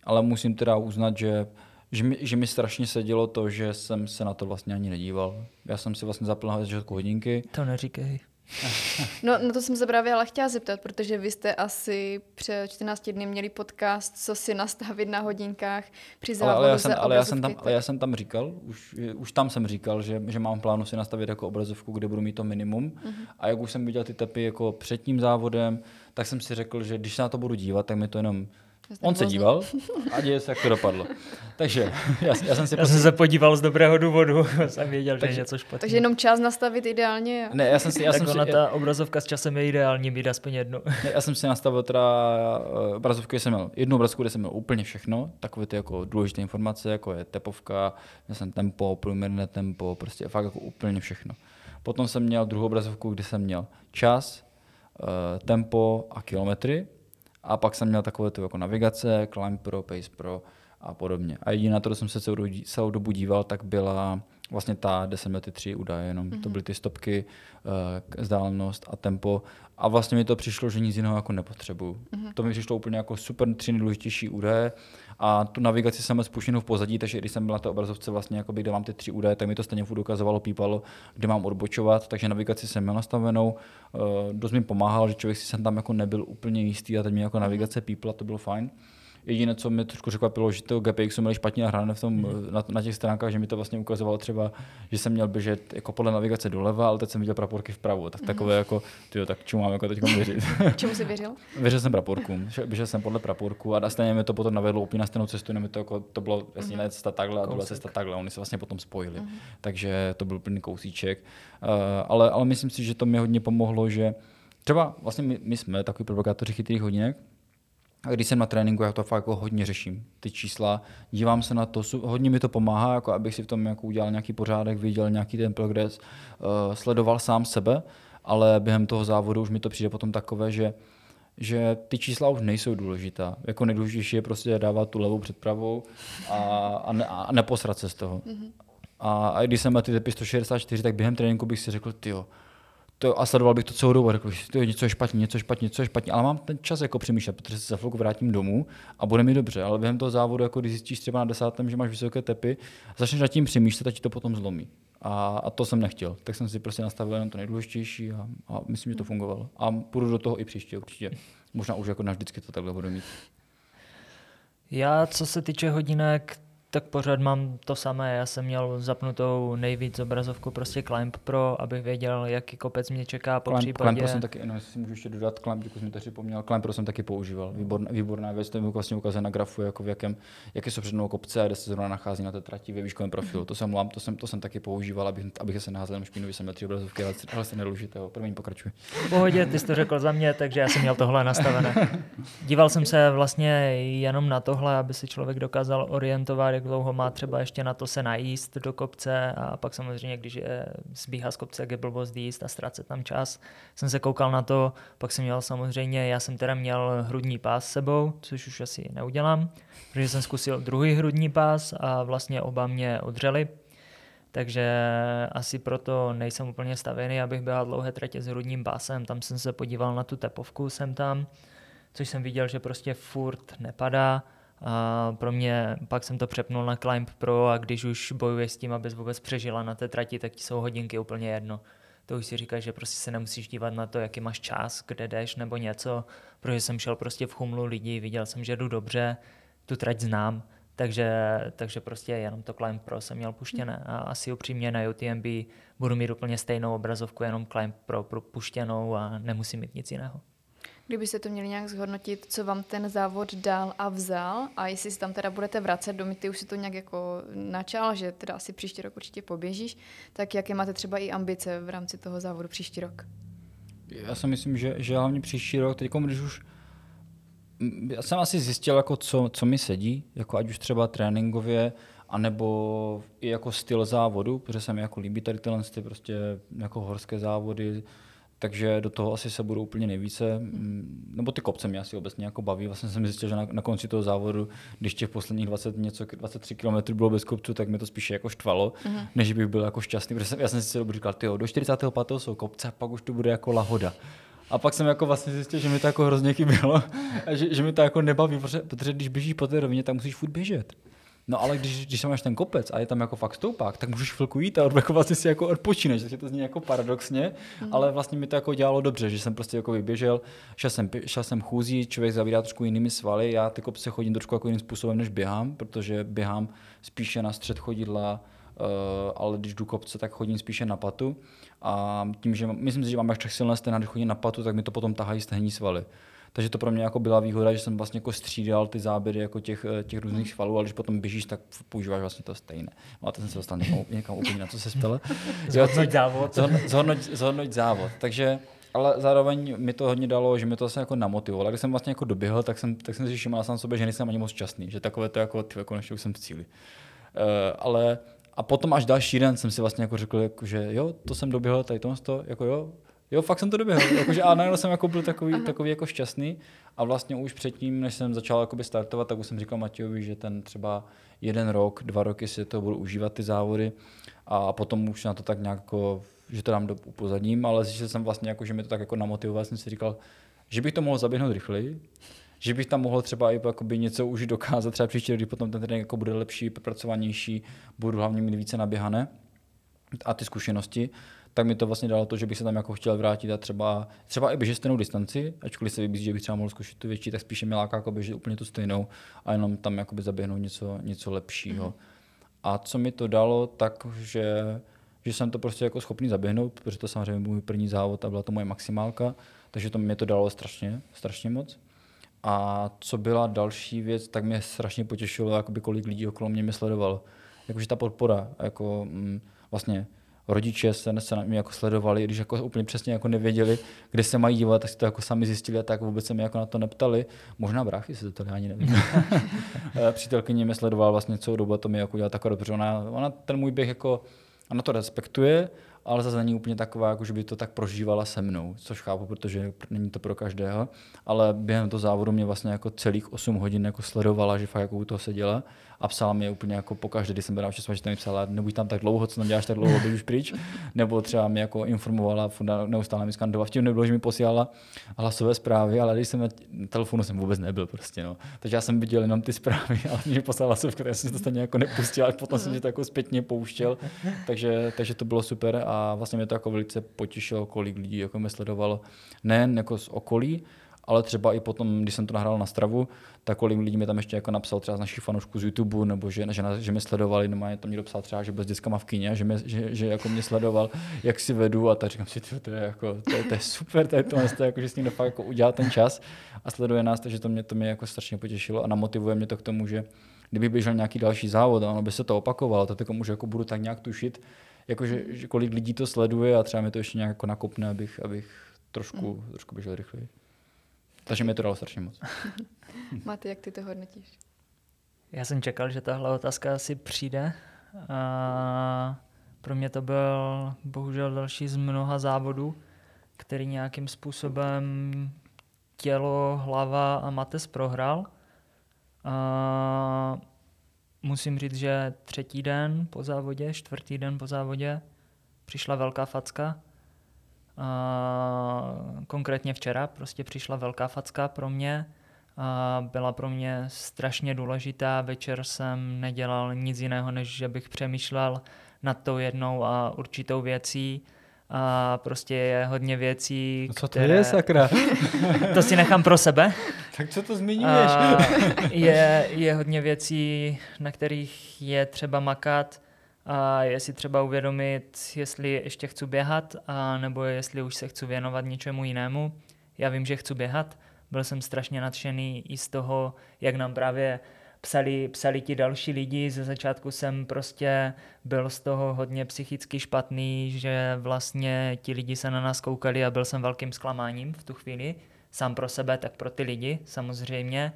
ale musím teda uznat, že že mi, že mi strašně sedělo to, že jsem se na to vlastně ani nedíval. Já jsem si vlastně zapl na hodinky. To neříkej. No, no to jsem se právě ale chtěla zeptat, protože vy jste asi před 14 dny měli podcast, co si nastavit na hodinkách při závodu ale, ale, já jsem, ale, já jsem tam, ale já jsem tam říkal, už, už tam jsem říkal, že, že mám plánu si nastavit jako obrazovku, kde budu mít to minimum. Uh-huh. A jak už jsem viděl ty tepy jako před tím závodem, tak jsem si řekl, že když se na to budu dívat, tak mi to jenom On se díval a děje se, jak to dopadlo. Takže já, já jsem si já jsem se podíval z dobrého důvodu, jsem věděl, takže, že něco špatně. Takže jenom čas nastavit ideálně. Ne, já jsem si, já tak jsem ona si, ta obrazovka s časem je ideální, být aspoň jednu. Ne, já jsem si nastavil teda eh, obrazovku, kde jsem měl jednu obrazovku, kde jsem měl úplně všechno, takové ty jako důležité informace, jako je tepovka, měl jsem tempo, průměrné tempo, prostě fakt jako úplně všechno. Potom jsem měl druhou obrazovku, kde jsem měl čas, eh, tempo a kilometry a pak jsem měl takové tu jako navigace, Climb Pro, Pace Pro a podobně. A jediná, to, co jsem se celou, celou dobu díval, tak byla vlastně ta, kde jsem měl ty tři údaje, jenom mm-hmm. to mhm. byly ty stopky, uh, vzdálenost a tempo. A vlastně mi to přišlo, že nic jiného jako nepotřebuju. Mm-hmm. To mi přišlo úplně jako super tři nejdůležitější údaje a tu navigaci jsem měl spuštěnou v pozadí, takže když jsem byl na té obrazovce vlastně, jakoby, kde mám ty tři údaje, tak mi to stejně furt ukazovalo, pípalo, kde mám odbočovat, takže navigaci jsem měl nastavenou. Uh, dost mi pomáhal, že člověk si jsem tam jako nebyl úplně jistý a teď mi jako mhm. navigace pípla, to bylo fajn. Jediné, co mě trošku překvapilo, že to GPX měli špatně nahrané v tom, mm. na, na, těch stránkách, že mi to vlastně ukazovalo třeba, že jsem měl běžet jako podle navigace doleva, ale teď jsem viděl praporky vpravo. Tak mm. takové jako, tyjo, tak čemu mám jako teď věřit? Čemu jsi věřil? Věřil jsem praporkům. Běžel jsem podle praporku a stejně mi to potom navedlo úplně na stejnou cestu, jenom to, jako, to bylo vlastně mm. cesta takhle a druhá cesta takhle. Oni se vlastně potom spojili. Mm. Takže to byl plný kousíček. Uh, ale, ale myslím si, že to mi hodně pomohlo, že třeba vlastně my, my jsme takový provokátoři chytrých hodinek, A když jsem na tréninku, já to fakt jako hodně řeším, ty čísla, dívám se na to, hodně mi to pomáhá, jako abych si v tom jako udělal nějaký pořádek, viděl nějaký ten progres, uh, sledoval sám sebe, ale během toho závodu už mi to přijde potom takové, že že ty čísla už nejsou důležitá. Jako nejdůležitější je prostě dávat tu levou před pravou a, a, ne, a neposrat se z toho. Mm-hmm. A, a když jsem na ty tepy 164, tak během tréninku bych si řekl, ty to, a sledoval bych to celou dobu, řekl, že něco je špatně, něco špatně, něco špatně, ale mám ten čas jako přemýšlet, protože se za chvilku vrátím domů a bude mi dobře, ale během toho závodu, jako když zjistíš třeba na desátém, že máš vysoké tepy, začneš nad tím přemýšlet a ti to potom zlomí. A, a to jsem nechtěl, tak jsem si prostě nastavil jenom to nejdůležitější a, a myslím, že to fungovalo. A půjdu do toho i příště určitě. Možná už jako navždycky to takhle budu mít. Já, co se týče hodinek, tak pořád mám to samé. Já jsem měl zapnutou nejvíc obrazovku prostě Climb Pro, abych věděl, jaký kopec mě čeká po Climb, případě. Climb Pro jsem taky, no, jestli si můžu ještě dodat, Climb, děkuji, jsem to připomněl, Climb Pro jsem taky používal. Výborná, výborná věc, to mi vlastně ukazuje na grafu, jako v jakém, jaké jsou přednou kopce a kde se zrovna nachází na té trati ve výškovém profilu. To jsem, to jsem, to jsem taky používal, abych, abych se naházel špínu, jsem měl tři obrazovky, ale, ale se nedůležitého. První pokračuj. V pohodě, ty jsi to řekl za mě, takže já jsem měl tohle nastavené. Díval jsem se vlastně jenom na tohle, aby si člověk dokázal orientovat, jak dlouho má třeba ještě na to se najíst do kopce a pak samozřejmě, když je zbíhá z kopce, jak je blbost jíst a ztrácet tam čas. Jsem se koukal na to, pak jsem měl samozřejmě, já jsem teda měl hrudní pás s sebou, což už asi neudělám, protože jsem zkusil druhý hrudní pás a vlastně oba mě odřeli, takže asi proto nejsem úplně stavěný, abych běhal dlouhé tratě s hrudním pásem. Tam jsem se podíval na tu tepovku, jsem tam, což jsem viděl, že prostě furt nepadá a pro mě, pak jsem to přepnul na Climb Pro a když už bojuješ s tím, abys vůbec přežila na té trati, tak ti jsou hodinky úplně jedno. To už si říkáš, že prostě se nemusíš dívat na to, jaký máš čas, kde jdeš nebo něco, protože jsem šel prostě v chumlu lidí, viděl jsem, že jdu dobře, tu trať znám, takže, takže prostě jenom to Climb Pro jsem měl puštěné a asi upřímně na UTMB budu mít úplně stejnou obrazovku, jenom Climb Pro puštěnou a nemusím mít nic jiného. Kdybyste to měli nějak zhodnotit, co vám ten závod dal a vzal a jestli si tam teda budete vracet do ty už si to nějak jako načal, že teda asi příští rok určitě poběžíš, tak jaké máte třeba i ambice v rámci toho závodu příští rok? Já si myslím, že, že hlavně příští rok, teď když už já jsem asi zjistil, jako co, co mi sedí, jako ať už třeba tréninkově, anebo i jako styl závodu, protože se mi jako líbí tady tyhle ty prostě jako horské závody, takže do toho asi se budou úplně nejvíce, mm, nebo ty kopce mě asi obecně jako baví. Vlastně jsem zjistil, že na, na konci toho závodu, když těch posledních 20, něco, 23 km bylo bez kopců, tak mi to spíše jako štvalo, uh-huh. než bych byl jako šťastný, protože jsem, já jsem si dobu říkal, tyjo, do 45. jsou kopce a pak už to bude jako lahoda. A pak jsem jako vlastně zjistil, že mi to jako hrozně chybělo a že, že mi to jako nebaví, protože, protože když běžíš po té rovině, tak musíš furt běžet. No ale když, když máš ten kopec a je tam jako fakt stoupák, tak můžeš chvilku jít a jako vlastně si jako odpočíneš, takže to zní jako paradoxně, mm. ale vlastně mi to jako dělalo dobře, že jsem prostě jako vyběžel, šel jsem, šel jsem chůzí, člověk zavírá trošku jinými svaly, já ty kopce chodím trošku jako jiným způsobem, než běhám, protože běhám spíše na střed chodidla, uh, ale když jdu kopce, tak chodím spíše na patu a tím, že myslím si, že mám až tak silné stena, když chodím na patu, tak mi to potom tahají stehní svaly. Takže to pro mě jako byla výhoda, že jsem vlastně jako střídal ty záběry jako těch, eh, těch různých hmm. svalů, ale když potom běžíš, tak používáš vlastně to stejné. No a teď jsem se dostal někam, někam úplně na co se ptala. zhodnoť závod. Zhodnoť, zhodnoť závod. Takže ale zároveň mi to hodně dalo, že mi to vlastně jako namotivovalo. Když jsem vlastně jako doběhl, tak jsem, tak jsem si všiml sám sobě, že nejsem ani moc šťastný, že takové to jako, ty, konečně už jsem v cíli. Uh, ale a potom až další den jsem si vlastně jako řekl, jako, že jo, to jsem doběhl, tady to, jako jo, Jo, fakt jsem to doběhl. Jakože, a najednou jsem jako byl takový, takový jako šťastný. A vlastně už předtím, než jsem začal jakoby startovat, tak už jsem říkal Matějovi, že ten třeba jeden rok, dva roky si to budu užívat ty závody. A potom už na to tak nějak jako, že to dám do upozadním, ale zjistil jsem vlastně, jako, že mi to tak jako namotivoval. Jsem si říkal, že bych to mohl zaběhnout rychleji, že bych tam mohl třeba i jakoby něco už dokázat, třeba příští když potom ten trénink jako bude lepší, propracovanější, budu hlavně mít více naběhané a ty zkušenosti tak mi to vlastně dalo to, že bych se tam jako chtěl vrátit a třeba, třeba i běžet stejnou distanci, ačkoliv se vybízí, že bych třeba mohl zkusit tu větší, tak spíše mě láká jako běžet úplně tu stejnou a jenom tam jakoby zaběhnout něco, něco lepšího. Mm. A co mi to dalo, tak že, že jsem to prostě jako schopný zaběhnout, protože to samozřejmě byl můj první závod a byla to moje maximálka, takže to mě to dalo strašně, strašně moc. A co byla další věc, tak mě strašně potěšilo, jakoby kolik lidí okolo mě mě sledovalo. Jakože ta podpora, jako mm, vlastně rodiče se, se na mě jako sledovali, když jako úplně přesně jako nevěděli, kde se mají dívat, tak si to jako sami zjistili a tak vůbec se mi jako na to neptali. Možná bráchy se to ani nevím. Eh, přítelkyně mě sledovala vlastně celou dobu a to mi jako dělala takové dobře. Ona, ona ten můj běh jako, ona to respektuje, ale zase není úplně taková, jako že by to tak prožívala se mnou, což chápu, protože není to pro každého, ale během toho závodu mě vlastně jako celých 8 hodin jako sledovala, že fakt jako u toho seděla a psala mě úplně jako pokaždé, když jsem byl na že mi psala, nebuď tam tak dlouho, co tam děláš tak dlouho, běž už pryč, nebo třeba mě jako informovala, neustále mi skandovala. Vtím nebylo, že mi posílala hlasové zprávy, ale když jsem na telefonu jsem vůbec nebyl prostě, no. Takže já jsem viděl jenom ty zprávy, ale mě poslala hlasovku, tak jsem to stejně jako nepustil, ale potom jsem si to jako zpětně pouštěl, takže, takže to bylo super a vlastně mě to jako velice potěšilo, kolik lidí jako mě sledovalo, nejen jako z okolí, ale třeba i potom, když jsem to nahrál na stravu, tak kolik lidí mi tam ještě jako napsal třeba z našich fanoušků z YouTube, nebo že, že, že mě sledovali, nebo mě tam někdo psal třeba, že byl s dětskama v kyně, že, mě, že, že, jako mě sledoval, jak si vedu a tak říkám si, to je, jako, to je, to je super, to je to, to je jako, že s někdo fakt jako udělá ten čas a sleduje nás, takže to mě, to mě jako strašně potěšilo a namotivuje mě to k tomu, že kdyby běžel nějaký další závod a ono by se to opakovalo, tak jako můžu jako budu tak nějak tušit, jako že, že, kolik lidí to sleduje a třeba mi to ještě nějak jako nakopne, abych, abych trošku, mm. trošku běžel rychleji. Takže mi to dalo strašně moc. Máte, jak ty to hodnotíš? Já jsem čekal, že tahle otázka asi přijde. A pro mě to byl bohužel další z mnoha závodů, který nějakým způsobem tělo, hlava a mates prohrál. A musím říct, že třetí den po závodě, čtvrtý den po závodě přišla velká facka konkrétně včera prostě přišla velká facka pro mě. A byla pro mě strašně důležitá. Večer jsem nedělal nic jiného, než že bych přemýšlel nad tou jednou a určitou věcí. A prostě je hodně věcí, no co to které... je, sakra? to si nechám pro sebe. tak co to zmiňuješ? Je, je hodně věcí, na kterých je třeba makat a je si třeba uvědomit, jestli ještě chci běhat, a nebo jestli už se chci věnovat něčemu jinému. Já vím, že chci běhat, byl jsem strašně nadšený i z toho, jak nám právě psali, psali ti další lidi. Ze začátku jsem prostě byl z toho hodně psychicky špatný, že vlastně ti lidi se na nás koukali a byl jsem velkým zklamáním v tu chvíli. Sám pro sebe, tak pro ty lidi samozřejmě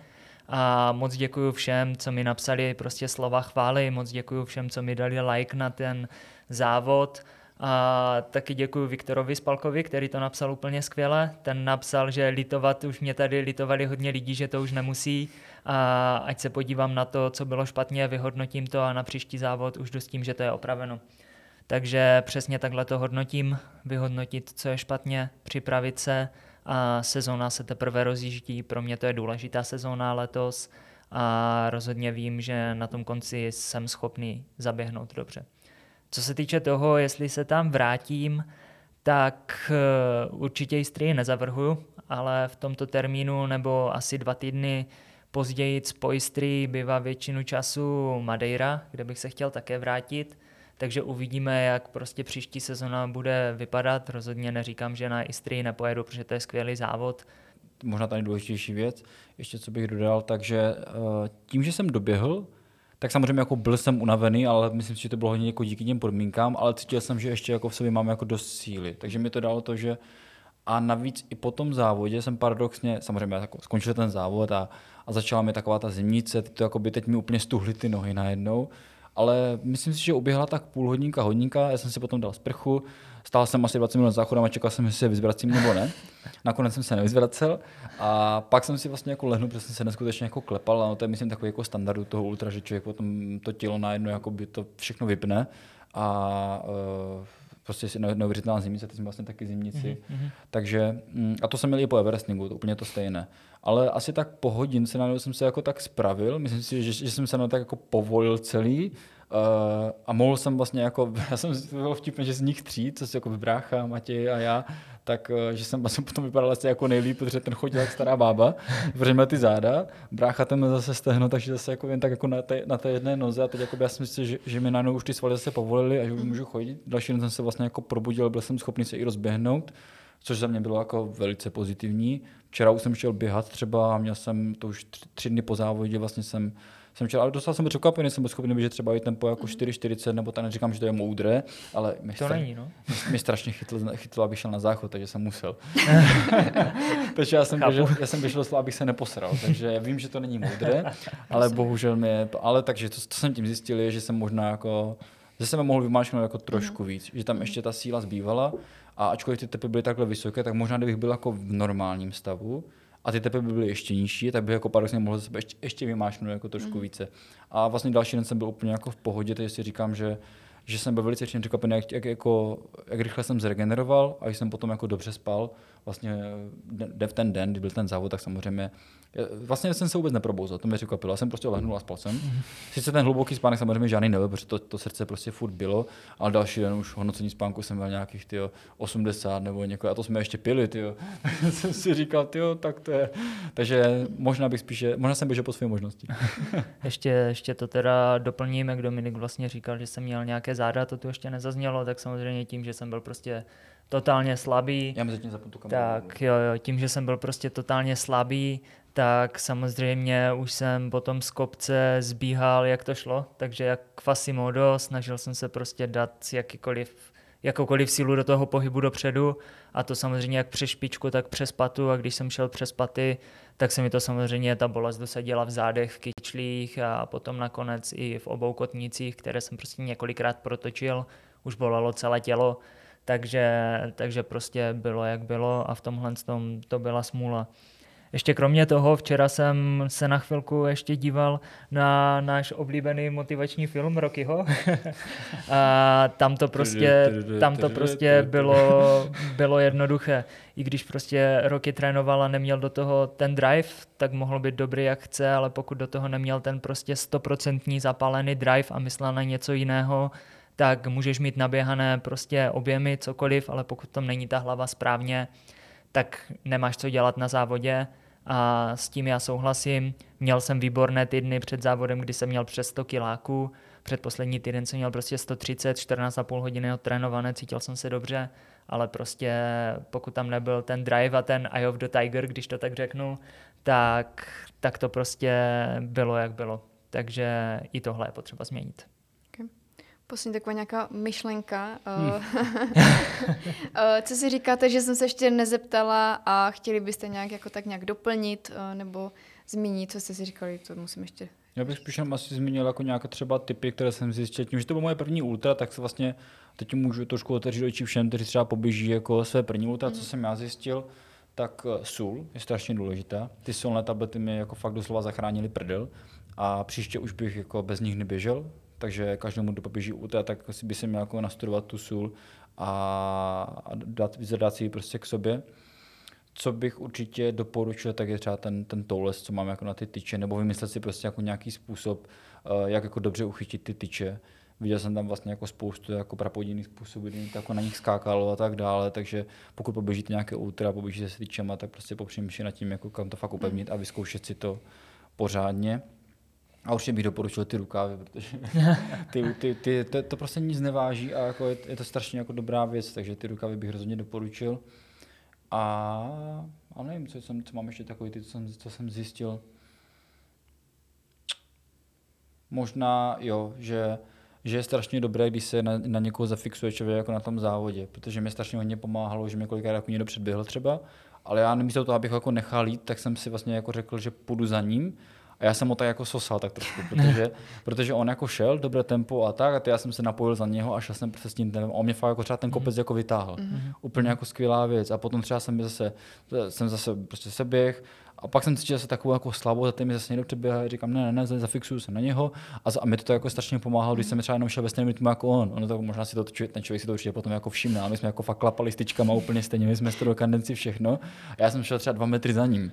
a moc děkuji všem, co mi napsali prostě slova chvály, moc děkuji všem, co mi dali like na ten závod. A taky děkuji Viktorovi Spalkovi, který to napsal úplně skvěle. Ten napsal, že litovat, už mě tady litovali hodně lidí, že to už nemusí. A ať se podívám na to, co bylo špatně, vyhodnotím to a na příští závod už jdu s tím, že to je opraveno. Takže přesně takhle to hodnotím, vyhodnotit, co je špatně, připravit se a sezóna se teprve rozjíždí. Pro mě to je důležitá sezóna letos a rozhodně vím, že na tom konci jsem schopný zaběhnout dobře. Co se týče toho, jestli se tam vrátím, tak eh, určitě Istrii nezavrhuju, ale v tomto termínu nebo asi dva týdny později po Istrii bývá většinu času Madeira, kde bych se chtěl také vrátit takže uvidíme, jak prostě příští sezona bude vypadat. Rozhodně neříkám, že na Istrii nepojedu, protože to je skvělý závod. Možná ta nejdůležitější věc, ještě co bych dodal, takže eh, tím, že jsem doběhl, tak samozřejmě jako byl jsem unavený, ale myslím si, že to bylo hodně jako díky těm podmínkám, ale cítil jsem, že ještě jako v sobě mám jako dost síly. Takže mi to dalo to, že a navíc i po tom závodě jsem paradoxně, samozřejmě jako skončil ten závod a, a začala mi taková ta zimnice, to jako by teď mi úplně stuhly ty nohy najednou ale myslím si, že uběhla tak půl hodinka, hodinka, já jsem si potom dal sprchu, stál jsem asi 20 minut záchodem a čekal jsem, jestli se vyzvracím nebo ne. Nakonec jsem se nevyzvracel a pak jsem si vlastně jako lehnul, protože jsem se neskutečně jako klepal a no to je myslím takový jako standardu toho ultra, že člověk potom to tělo najednou jako by to všechno vypne a uh, prostě si neuvěřitelná zimnice, ty jsme vlastně taky zimnici. Mm-hmm. Takže, mm, a to jsem měl i po Everestingu, to úplně to stejné. Ale asi tak po hodince najednou jsem se jako tak spravil, myslím si, že, že jsem se na tak jako povolil celý uh, a mohl jsem vlastně jako, já jsem byl vtipný, že z nich tří, co si jako brácha, Matěj a já, tak eh, že jsem vlastně potom vypadal asi jako nejlíp, protože ten chodil jak stará bába, protože měl ty záda, brácha ten zase stehno, takže zase jako jen tak jako na té, na té jedné noze a teď jako já si myslím, že, že mi najednou už ty svaly zase povolili a že už můžu chodit. Další den jsem se vlastně jako probudil, byl jsem schopný se i rozběhnout, což za mě bylo jako velice pozitivní. Včera už jsem šel běhat třeba a měl jsem to už tři, tři dny po závodě, vlastně jsem jsem čel, ale dostal jsem překvapený, jsem byl schopný běžet třeba i tempo jako 4,40, nebo tak neříkám, že to je moudré, ale mi, to stra- není, no. mě strašně chytl, chytl, abych šel na záchod, takže jsem musel. takže já jsem, běžel, já jsem běžel abych se neposral, takže já vím, že to není moudré, ale bohužel mě, ale takže to, to jsem tím zjistil, je, že jsem možná jako ze sebe mohl vymáčknout jako trošku mm. víc, že tam ještě ta síla zbývala a ačkoliv ty tepy byly takhle vysoké, tak možná kdybych byl jako v normálním stavu, a ty tepy by byly ještě nižší, tak bych jako paradoxně mohl sebe ještě, ještě vymášnout jako trošku mm. více. A vlastně další den jsem byl úplně jako v pohodě, takže si říkám, že že jsem byl velice příjemně překvapený, jak, jak, jako, jak rychle jsem zregeneroval a jsem potom jako dobře spal. Vlastně v ten den, kdy byl ten závod, tak samozřejmě Vlastně jsem se vůbec neprobouzal, to mě překvapilo. Já jsem prostě lehnul a spal jsem. Sice ten hluboký spánek samozřejmě žádný nebyl, protože to, to srdce prostě furt bylo, ale další den už hodnocení spánku jsem měl nějakých tyjo, 80 nebo několik, a to jsme ještě pili, tyjo. jsem si říkal, tyjo, tak to je. Takže možná bych spíše, možná jsem běžel po své možnosti. ještě, ještě to teda doplníme, jak Dominik vlastně říkal, že jsem měl nějaké záda, to tu ještě nezaznělo, tak samozřejmě tím, že jsem byl prostě totálně slabý. Já mezi tím zapnu Tak jo, jo, tím, že jsem byl prostě totálně slabý, tak samozřejmě už jsem potom z kopce zbíhal, jak to šlo, takže jak Quasimodo, snažil jsem se prostě dát jakýkoliv, jakoukoliv sílu do toho pohybu dopředu. A to samozřejmě jak přes špičku, tak přes patu. A když jsem šel přes paty, tak se mi to samozřejmě ta bolest dosadila v zádech, v kyčlích a potom nakonec i v obou kotnících, které jsem prostě několikrát protočil, už bolelo celé tělo, takže, takže prostě bylo jak bylo. A v tomhle tom to byla smůla. Ještě kromě toho, včera jsem se na chvilku ještě díval na náš oblíbený motivační film Rockyho. a tam to prostě, tam to prostě bylo, bylo jednoduché. I když prostě Rocky trénoval a neměl do toho ten drive, tak mohl být dobrý jak chce, ale pokud do toho neměl ten prostě stoprocentní zapálený drive a myslel na něco jiného, tak můžeš mít naběhané prostě objemy, cokoliv, ale pokud tam není ta hlava správně, tak nemáš co dělat na závodě a s tím já souhlasím. Měl jsem výborné týdny před závodem, kdy jsem měl přes 100 kiláků, před poslední týden jsem měl prostě 130, 14,5 hodiny odtrénované, cítil jsem se dobře, ale prostě pokud tam nebyl ten drive a ten eye of the tiger, když to tak řeknu, tak, tak to prostě bylo, jak bylo. Takže i tohle je potřeba změnit. Poslední taková nějaká myšlenka. Hmm. Eh, co si říkáte, že jsem se ještě nezeptala a chtěli byste nějak jako tak nějak doplnit eh, nebo zmínit, co jste si říkali, to musím ještě já bych spíš asi zmínil jako nějaké třeba typy, které jsem zjistil. Tím, že to bylo moje první ultra, tak se vlastně teď můžu trošku otevřít oči všem, kteří třeba poběží jako své první ultra, mm. co jsem já zjistil, tak eh, sůl je strašně důležitá. Ty solné tablety mi jako fakt doslova zachránili prdel a příště už bych jako bez nich neběžel, takže každému, kdo poběží UT, tak by se měl jako nastudovat tu sůl a dát, zadát si ji prostě k sobě. Co bych určitě doporučil, tak je třeba ten, ten toules, co mám jako na ty tyče, nebo vymyslet si prostě jako nějaký způsob, eh, jak jako dobře uchytit ty tyče. Viděl jsem tam vlastně jako spoustu jako prapodivných způsobů, kdy jako na nich skákalo a tak dále, takže pokud poběžíte nějaké ultra, poběžíte s tyčema, tak prostě popřemýšlejte nad tím, jako kam to fakt upevnit a vyzkoušet si to pořádně. A určitě bych doporučil ty rukávy, protože ty, ty, ty, to, to, prostě nic neváží a jako je, je, to strašně jako dobrá věc, takže ty rukávy bych rozhodně doporučil. A, a nevím, co, jsem, co mám ještě takový, ty, co jsem, co jsem zjistil. Možná jo, že, že je strašně dobré, když se na, na někoho zafixuje člověk jako na tom závodě, protože mi strašně hodně pomáhalo, že mě kolikrát jako někdo předběhl třeba, ale já nemyslel to, abych ho jako nechal jít, tak jsem si vlastně jako řekl, že půjdu za ním a já jsem ho tak jako sosal tak trošku, protože, protože on jako šel, dobré tempo a tak, a já jsem se napojil za něho a šel jsem prostě s tím tempem. A on mě fakt jako třeba ten kopec mm. jako vytáhl. Mm. Úplně jako skvělá věc. A potom třeba jsem zase, jsem zase prostě se běh, a pak jsem cítil zase takovou jako slabou, za mi zase někdo přeběhl a říkám, ne, ne, ne, zafixuju se na něho. A, a mi to, to jako strašně pomáhalo, když jsem třeba jenom šel ve stejném rytmu jako on. Ono to, možná si to ten člověk si to určitě potom jako všimne. A my jsme jako fakt klapali styčkama úplně stejně, my jsme z kandenci všechno. A já jsem šel třeba dva metry za ním.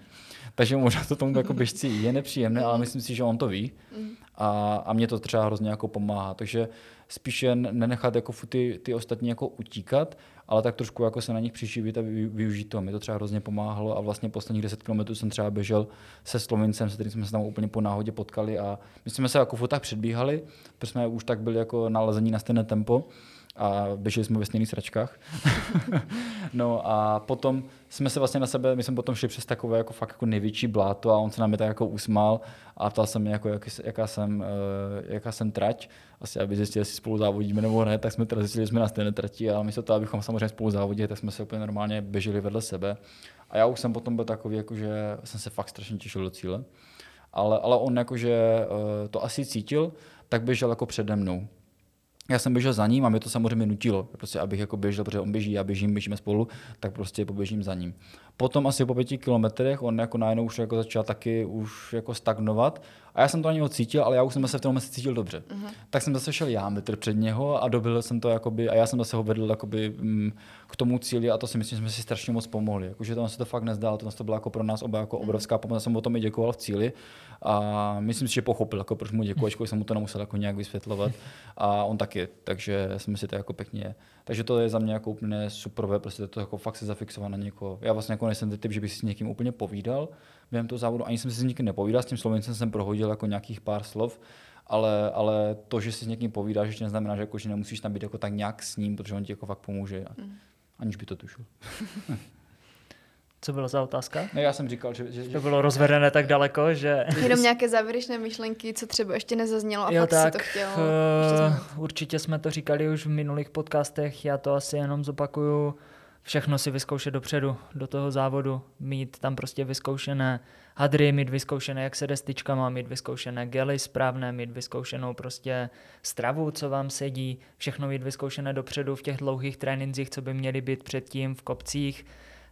Takže možná to tomu jako běžci je nepříjemné, ale myslím si, že on to ví. A, a mě to třeba hrozně jako pomáhá. Takže spíše nenechat jako ty, ty ostatní jako utíkat, ale tak trošku jako se na nich přišivit a využít to. Mě to třeba hrozně pomáhalo a vlastně posledních 10 km jsem třeba běžel se Slovincem, se kterým jsme se tam úplně po náhodě potkali a my jsme se jako fotách předbíhali, protože jsme už tak byli jako nalezení na stejné tempo a běželi jsme ve stejných sračkách. no a potom jsme se vlastně na sebe, my jsme potom šli přes takové jako fakt jako největší bláto a on se na mě tak jako usmál a ptal se mě, jako, jak, jaká, jsem, uh, jaká jsem trať, asi aby zjistil, jestli spolu závodíme nebo ne, tak jsme teda zjistili, že jsme na stejné trati a místo toho, abychom samozřejmě spolu závodili, tak jsme se úplně normálně běželi vedle sebe. A já už jsem potom byl takový, jako, že jsem se fakt strašně těšil do cíle. Ale, ale on jakože uh, to asi cítil, tak běžel jako přede mnou já jsem běžel za ním a mě to samozřejmě nutilo, prostě abych jako běžel, protože on běží, já běžím, běžíme spolu, tak prostě poběžím za ním. Potom asi po pěti kilometrech on jako najednou už jako začal taky už jako stagnovat a já jsem to na něho cítil, ale já už jsem se v tom cítil dobře. Uh-huh. Tak jsem zase šel já metr před něho a dobil jsem to jakoby, a já jsem zase ho vedl jakoby, mm, k tomu cíli a to si myslím, že jsme si strašně moc pomohli. Jakože to se to fakt nezdálo, to, to bylo jako pro nás oba jako mhm. obrovská pomoc. Já jsem o tom i děkoval v cíli a myslím si, že pochopil, jako proč mu děkuji, ačkoliv jsem mu to nemusel jako nějak vysvětlovat. A on taky, takže jsme si to jako pěkně. Takže to je za mě jako úplně superové, prostě to jako fakt se zafixovat na někoho. Já vlastně jako nejsem typ, že bych si s někým úplně povídal během toho závodu, ani jsem si s někým nepovídal, s tím Slovencem jsem prohodil jako nějakých pár slov, ale, ale to, že si s někým povídáš, ještě neznamená, že, jako, že nemusíš tam být jako tak nějak s ním, protože on ti jako fakt pomůže, mm. aniž by to tušil. Co bylo za otázka? Ne, já jsem říkal, že... že to bylo rozvedené tak daleko, že... Jenom nějaké závěrečné myšlenky, co třeba ještě nezaznělo a jo, fakt tak, si to chtělo. Uh, určitě jsme to říkali už v minulých podcastech, já to asi jenom zopakuju. Všechno si vyzkoušet dopředu, do toho závodu, mít tam prostě vyzkoušené hadry, mít vyzkoušené, jak se jde styčkama, mít vyzkoušené gely správné, mít vyzkoušenou prostě stravu, co vám sedí, všechno mít vyzkoušené dopředu v těch dlouhých trénincích, co by měly být předtím v kopcích,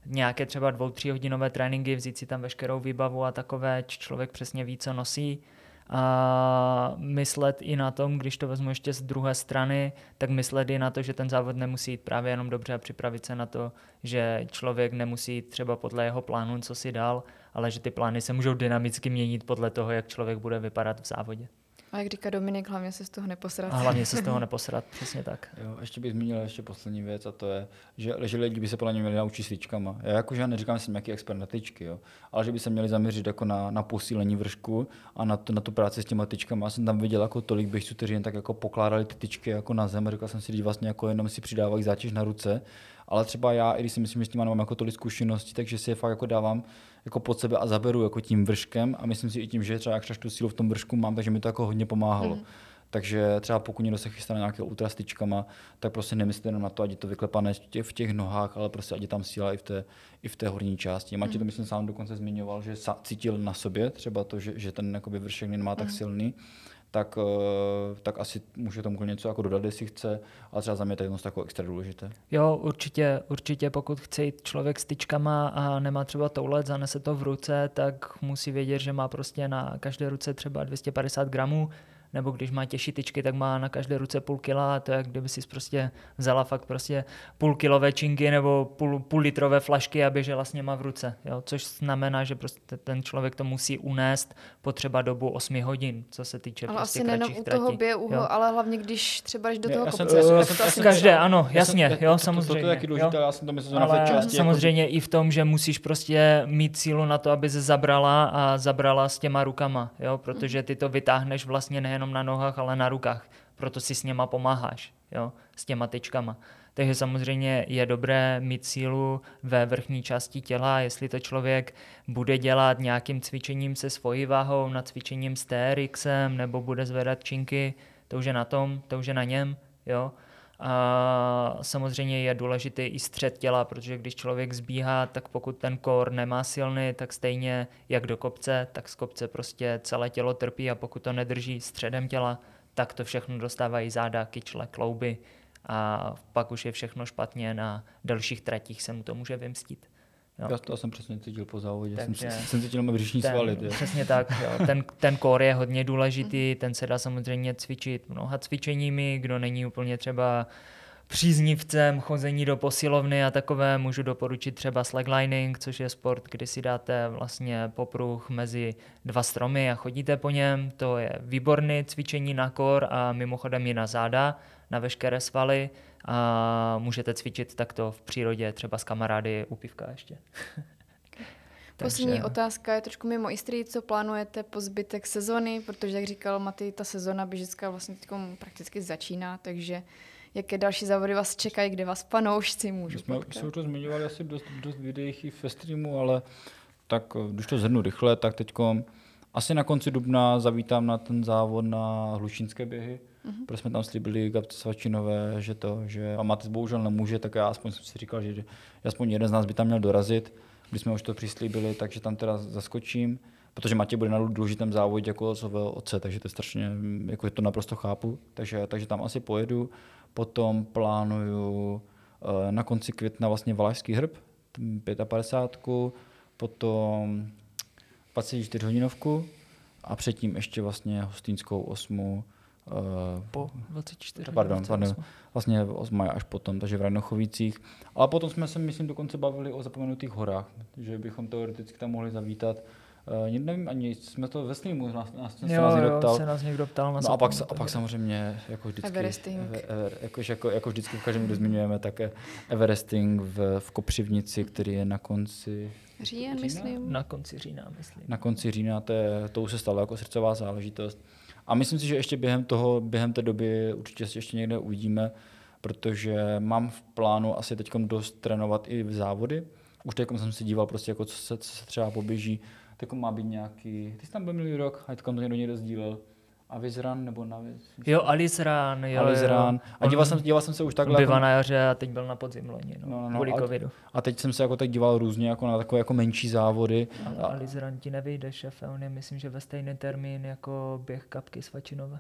nějaké třeba dvou, tří hodinové tréninky, vzít si tam veškerou výbavu a takové, člověk přesně ví, co nosí. A myslet i na tom, když to vezmu ještě z druhé strany, tak myslet i na to, že ten závod nemusí jít právě jenom dobře a připravit se na to, že člověk nemusí jít třeba podle jeho plánu, co si dal, ale že ty plány se můžou dynamicky měnit podle toho, jak člověk bude vypadat v závodě. A jak říká Dominik, hlavně se z toho neposrat. A hlavně se z toho neposrat, přesně tak. Jo, ještě bych zmínil ještě poslední věc a to je, že, že lidi by se podle mě měli naučit svíčkama. Já jakože neříkám, že jsem nějaký expert na tyčky, jo, ale že by se měli zaměřit jako na, na posílení vršku a na, to, na tu práci s těma tyčkama. Já jsem tam viděl jako tolik běžců, kteří jen tak jako pokládali ty tyčky jako na zem a říkal jsem si, že vlastně jako jenom si přidávají zátěž na ruce ale třeba já, i když si myslím, že s tím nemám jako tolik zkušeností, takže si je fakt jako dávám jako pod sebe a zaberu jako tím vrškem a myslím si i tím, že třeba jak tu sílu v tom vršku mám, takže mi to jako hodně pomáhalo. Mm. Takže třeba pokud někdo se chystá na nějaké ultrastyčkama, tak prostě nemyslíte jenom na to, ať je to vyklepané v těch, nohách, ale prostě ať je tam síla i v té, i v té horní části. Matěj mm. to myslím sám dokonce zmiňoval, že cítil na sobě třeba to, že, že ten vršek nemá tak mm. silný tak, eh, tak asi může tomu něco jako dodat, jestli chce, ale třeba za mě to je jako extra důležité. Jo, určitě, určitě pokud chce jít člověk s tyčkama a nemá třeba toulet, zanese to v ruce, tak musí vědět, že má prostě na každé ruce třeba 250 gramů, nebo když má těžší tyčky, tak má na každé ruce půl kila a to je, jak kdyby si prostě vzala fakt prostě půl kilové činky nebo půl, půl litrové flašky a běžela s něma v ruce, jo? což znamená, že prostě ten člověk to musí unést potřeba dobu 8 hodin, co se týče ale prostě asi nejenom u toho běhu, ale hlavně když třeba jdeš do toho kopce. Každé, ano, jasně, jo, samozřejmě. To, je taky důležité, já jsem to myslel ale části. samozřejmě jako... i v tom, že musíš prostě mít sílu na to, aby se zabrala a zabrala s těma rukama, jo, protože ty to vytáhneš vlastně nejen nejenom na nohách, ale na rukách. Proto si s něma pomáháš, jo, s těma tyčkama. Takže samozřejmě je dobré mít sílu ve vrchní části těla, jestli to člověk bude dělat nějakým cvičením se svojí váhou, na cvičením s TRXem, nebo bude zvedat činky, to už je na tom, to už je na něm, jo. A samozřejmě je důležitý i střed těla, protože když člověk zbíhá, tak pokud ten kor nemá silný, tak stejně jak do kopce, tak z kopce prostě celé tělo trpí a pokud to nedrží středem těla, tak to všechno dostávají záda, kyčle, klouby a pak už je všechno špatně, na dalších tratích se mu to může vymstit. Jo. Já to jsem přesně cítil po závodě, Takže jsem, jsem cítil břišní svaly. Přesně tak, jo. Ten, ten core je hodně důležitý, ten se dá samozřejmě cvičit mnoha cvičeními, kdo není úplně třeba příznivcem chození do posilovny a takové, můžu doporučit třeba slacklining, což je sport, kdy si dáte vlastně popruh mezi dva stromy a chodíte po něm. To je výborné cvičení na kor a mimochodem i na záda, na veškeré svaly a můžete cvičit takto v přírodě, třeba s kamarády u pivka ještě. Poslední Takže... otázka je trošku mimo Istrii. Co plánujete po zbytek sezony? Protože, jak říkal Maty, ta sezona běžecká vlastně prakticky začíná, takže jaké další závody vás čekají, kde vás panoušci můžou My jsme potkat. už to zmiňovali asi dost, dost videích i ve streamu, ale tak eh, když to zhrnu rychle, tak teď asi na konci dubna zavítám na ten závod na Hlučínské běhy, mm-hmm. protože jsme tam slíbili Gabce Svačinové, že to, že a Matis bohužel nemůže, tak já aspoň jsem si říkal, že aspoň jeden z nás by tam měl dorazit, když jsme už to přislíbili, takže tam teda zaskočím, protože Matěj bude na důležitém závodě jako svého otce, takže to je strašně, jako to naprosto chápu, takže, takže tam asi pojedu. Potom plánuju eh, na konci května vlastně Valašský hrb, 55, potom 24 hodinovku a předtím ještě vlastně hostýnskou osmu. Uh, po 24. Pardon, pardon, vlastně osma až potom, takže v Rajnochovicích. Ale potom jsme se, myslím, dokonce bavili o zapomenutých horách, že bychom teoreticky tam mohli zavítat. Uh, nevím, ani jsme to ve streamu, nás, nás, jo, nás někdo ptal. se nás někdo ptal na no a pak, a pak samozřejmě, jako vždycky, Everesting. Ever, jako, jako, jako vždycky v každém, kdo zmiňujeme, tak Everesting v, v Kopřivnici, který je na konci Říjen, října? myslím. Na konci října, myslím. Na konci října, to, je, to už se stalo jako srdcová záležitost. A myslím si, že ještě během toho, během té doby určitě se ještě někde uvidíme, protože mám v plánu asi teď dost trénovat i v závody. Už teď jsem si díval prostě, jako co, se, co se třeba poběží. Teď má být nějaký, ty jsi tam byl minulý rok, a teď to někdo někdo sdílel. Avizran nebo Naviz? Jo, Alizran, jo, Alizran. Jo. A díval jsem, díval jsem se už takhle. Bývá jako... na jaře a teď byl na podzim loni, no, no, no, kvůli a, covidu. A teď jsem se jako tak díval různě jako na takové jako menší závody. Ale a... Alizran ti nevyjde, šefe, on je myslím, že ve stejný termín jako běh kapky Svačinové.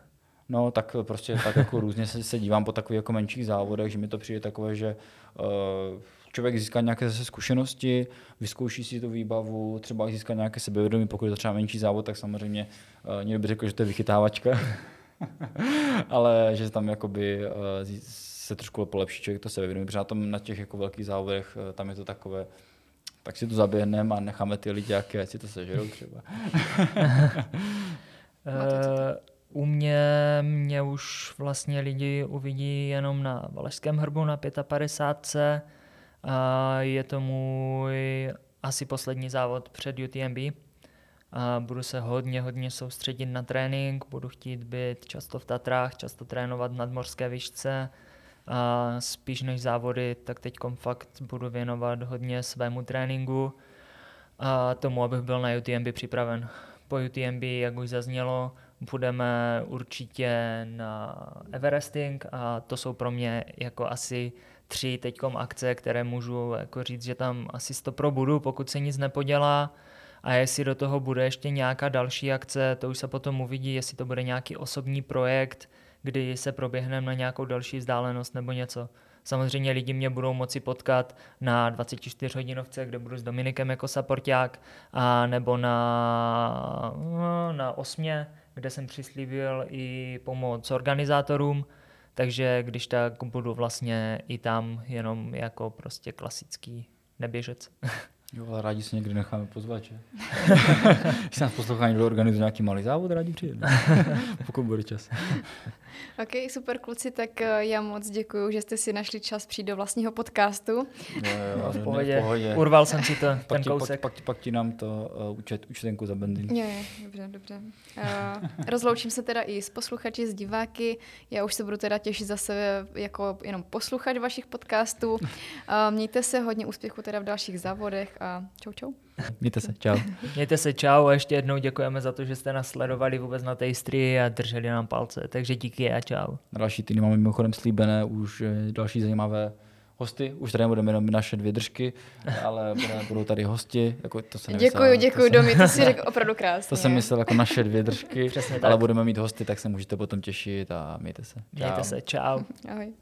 No, tak prostě tak jako různě se, se dívám po takových jako menších závodech, že mi to přijde takové, že uh, člověk získá nějaké zase zkušenosti, vyzkouší si tu výbavu, třeba získá nějaké sebevědomí, pokud je to třeba menší závod, tak samozřejmě uh, někdo by řekl, že to je vychytávačka, ale že tam jakoby uh, se trošku polepší člověk to sebevědomí, protože na, tom, na těch jako velkých závodech uh, tam je to takové, tak si to zaběhneme a necháme ty lidi, jaké, ať si to sežerou třeba. U mě, mě už vlastně lidi uvidí jenom na Valašském hrbu na 55. Je to můj asi poslední závod před UTMB. A budu se hodně, hodně soustředit na trénink, budu chtít být často v Tatrách, často trénovat na nadmorské výšce. A spíš než závody, tak teď fakt budu věnovat hodně svému tréninku a tomu, abych byl na UTMB připraven. Po UTMB, jak už zaznělo, budeme určitě na Everesting a to jsou pro mě jako asi tři teďkom akce, které můžu jako říct, že tam asi pro budu, pokud se nic nepodělá. A jestli do toho bude ještě nějaká další akce, to už se potom uvidí, jestli to bude nějaký osobní projekt, kdy se proběhneme na nějakou další vzdálenost nebo něco. Samozřejmě lidi mě budou moci potkat na 24 hodinovce, kde budu s Dominikem jako saporták, a nebo na, no, na osmě, kde jsem přislíbil i pomoc organizátorům, takže když tak budu vlastně i tam jenom jako prostě klasický neběžec. Jo, ale rádi se někdy necháme pozvat, že? Když nás poslouchá někdo organizuje nějaký malý závod, rádi přijede. Pokud bude čas. Ok, super kluci, tak eh, já moc děkuji, že jste si našli čas přijít do vlastního podcastu. Jo, jo, no, v, pohodě. v pohodě. Urval jsem si to, pak ten ti, kousek. Pak, pak, pak ti nám to uh, účet, účtenku za benzín. Jo, jo, dobře, dobře. Uh, rozloučím se teda i s posluchači, s diváky. Já už se budu teda těšit zase jako jenom posluchač vašich podcastů. Uh, mějte se, hodně úspěchu teda v dalších závodech a čau čau. Mějte se, čau. Mějte se, čau a ještě jednou děkujeme za to, že jste nás sledovali vůbec na Tastery a drželi nám palce, takže díky a čau. Na další týdny máme mimochodem slíbené už eh, další zajímavé hosty. Už tady nebudeme jenom naše dvě držky, ale budou tady hosti. Jako to se děkuji, děkuji, Domi, to si řekl opravdu krásně. To jsem myslel jako naše dvě držky, Přesně ale tak. budeme mít hosty, tak se můžete potom těšit a mějte se. Mějte se, čau. Ahoj.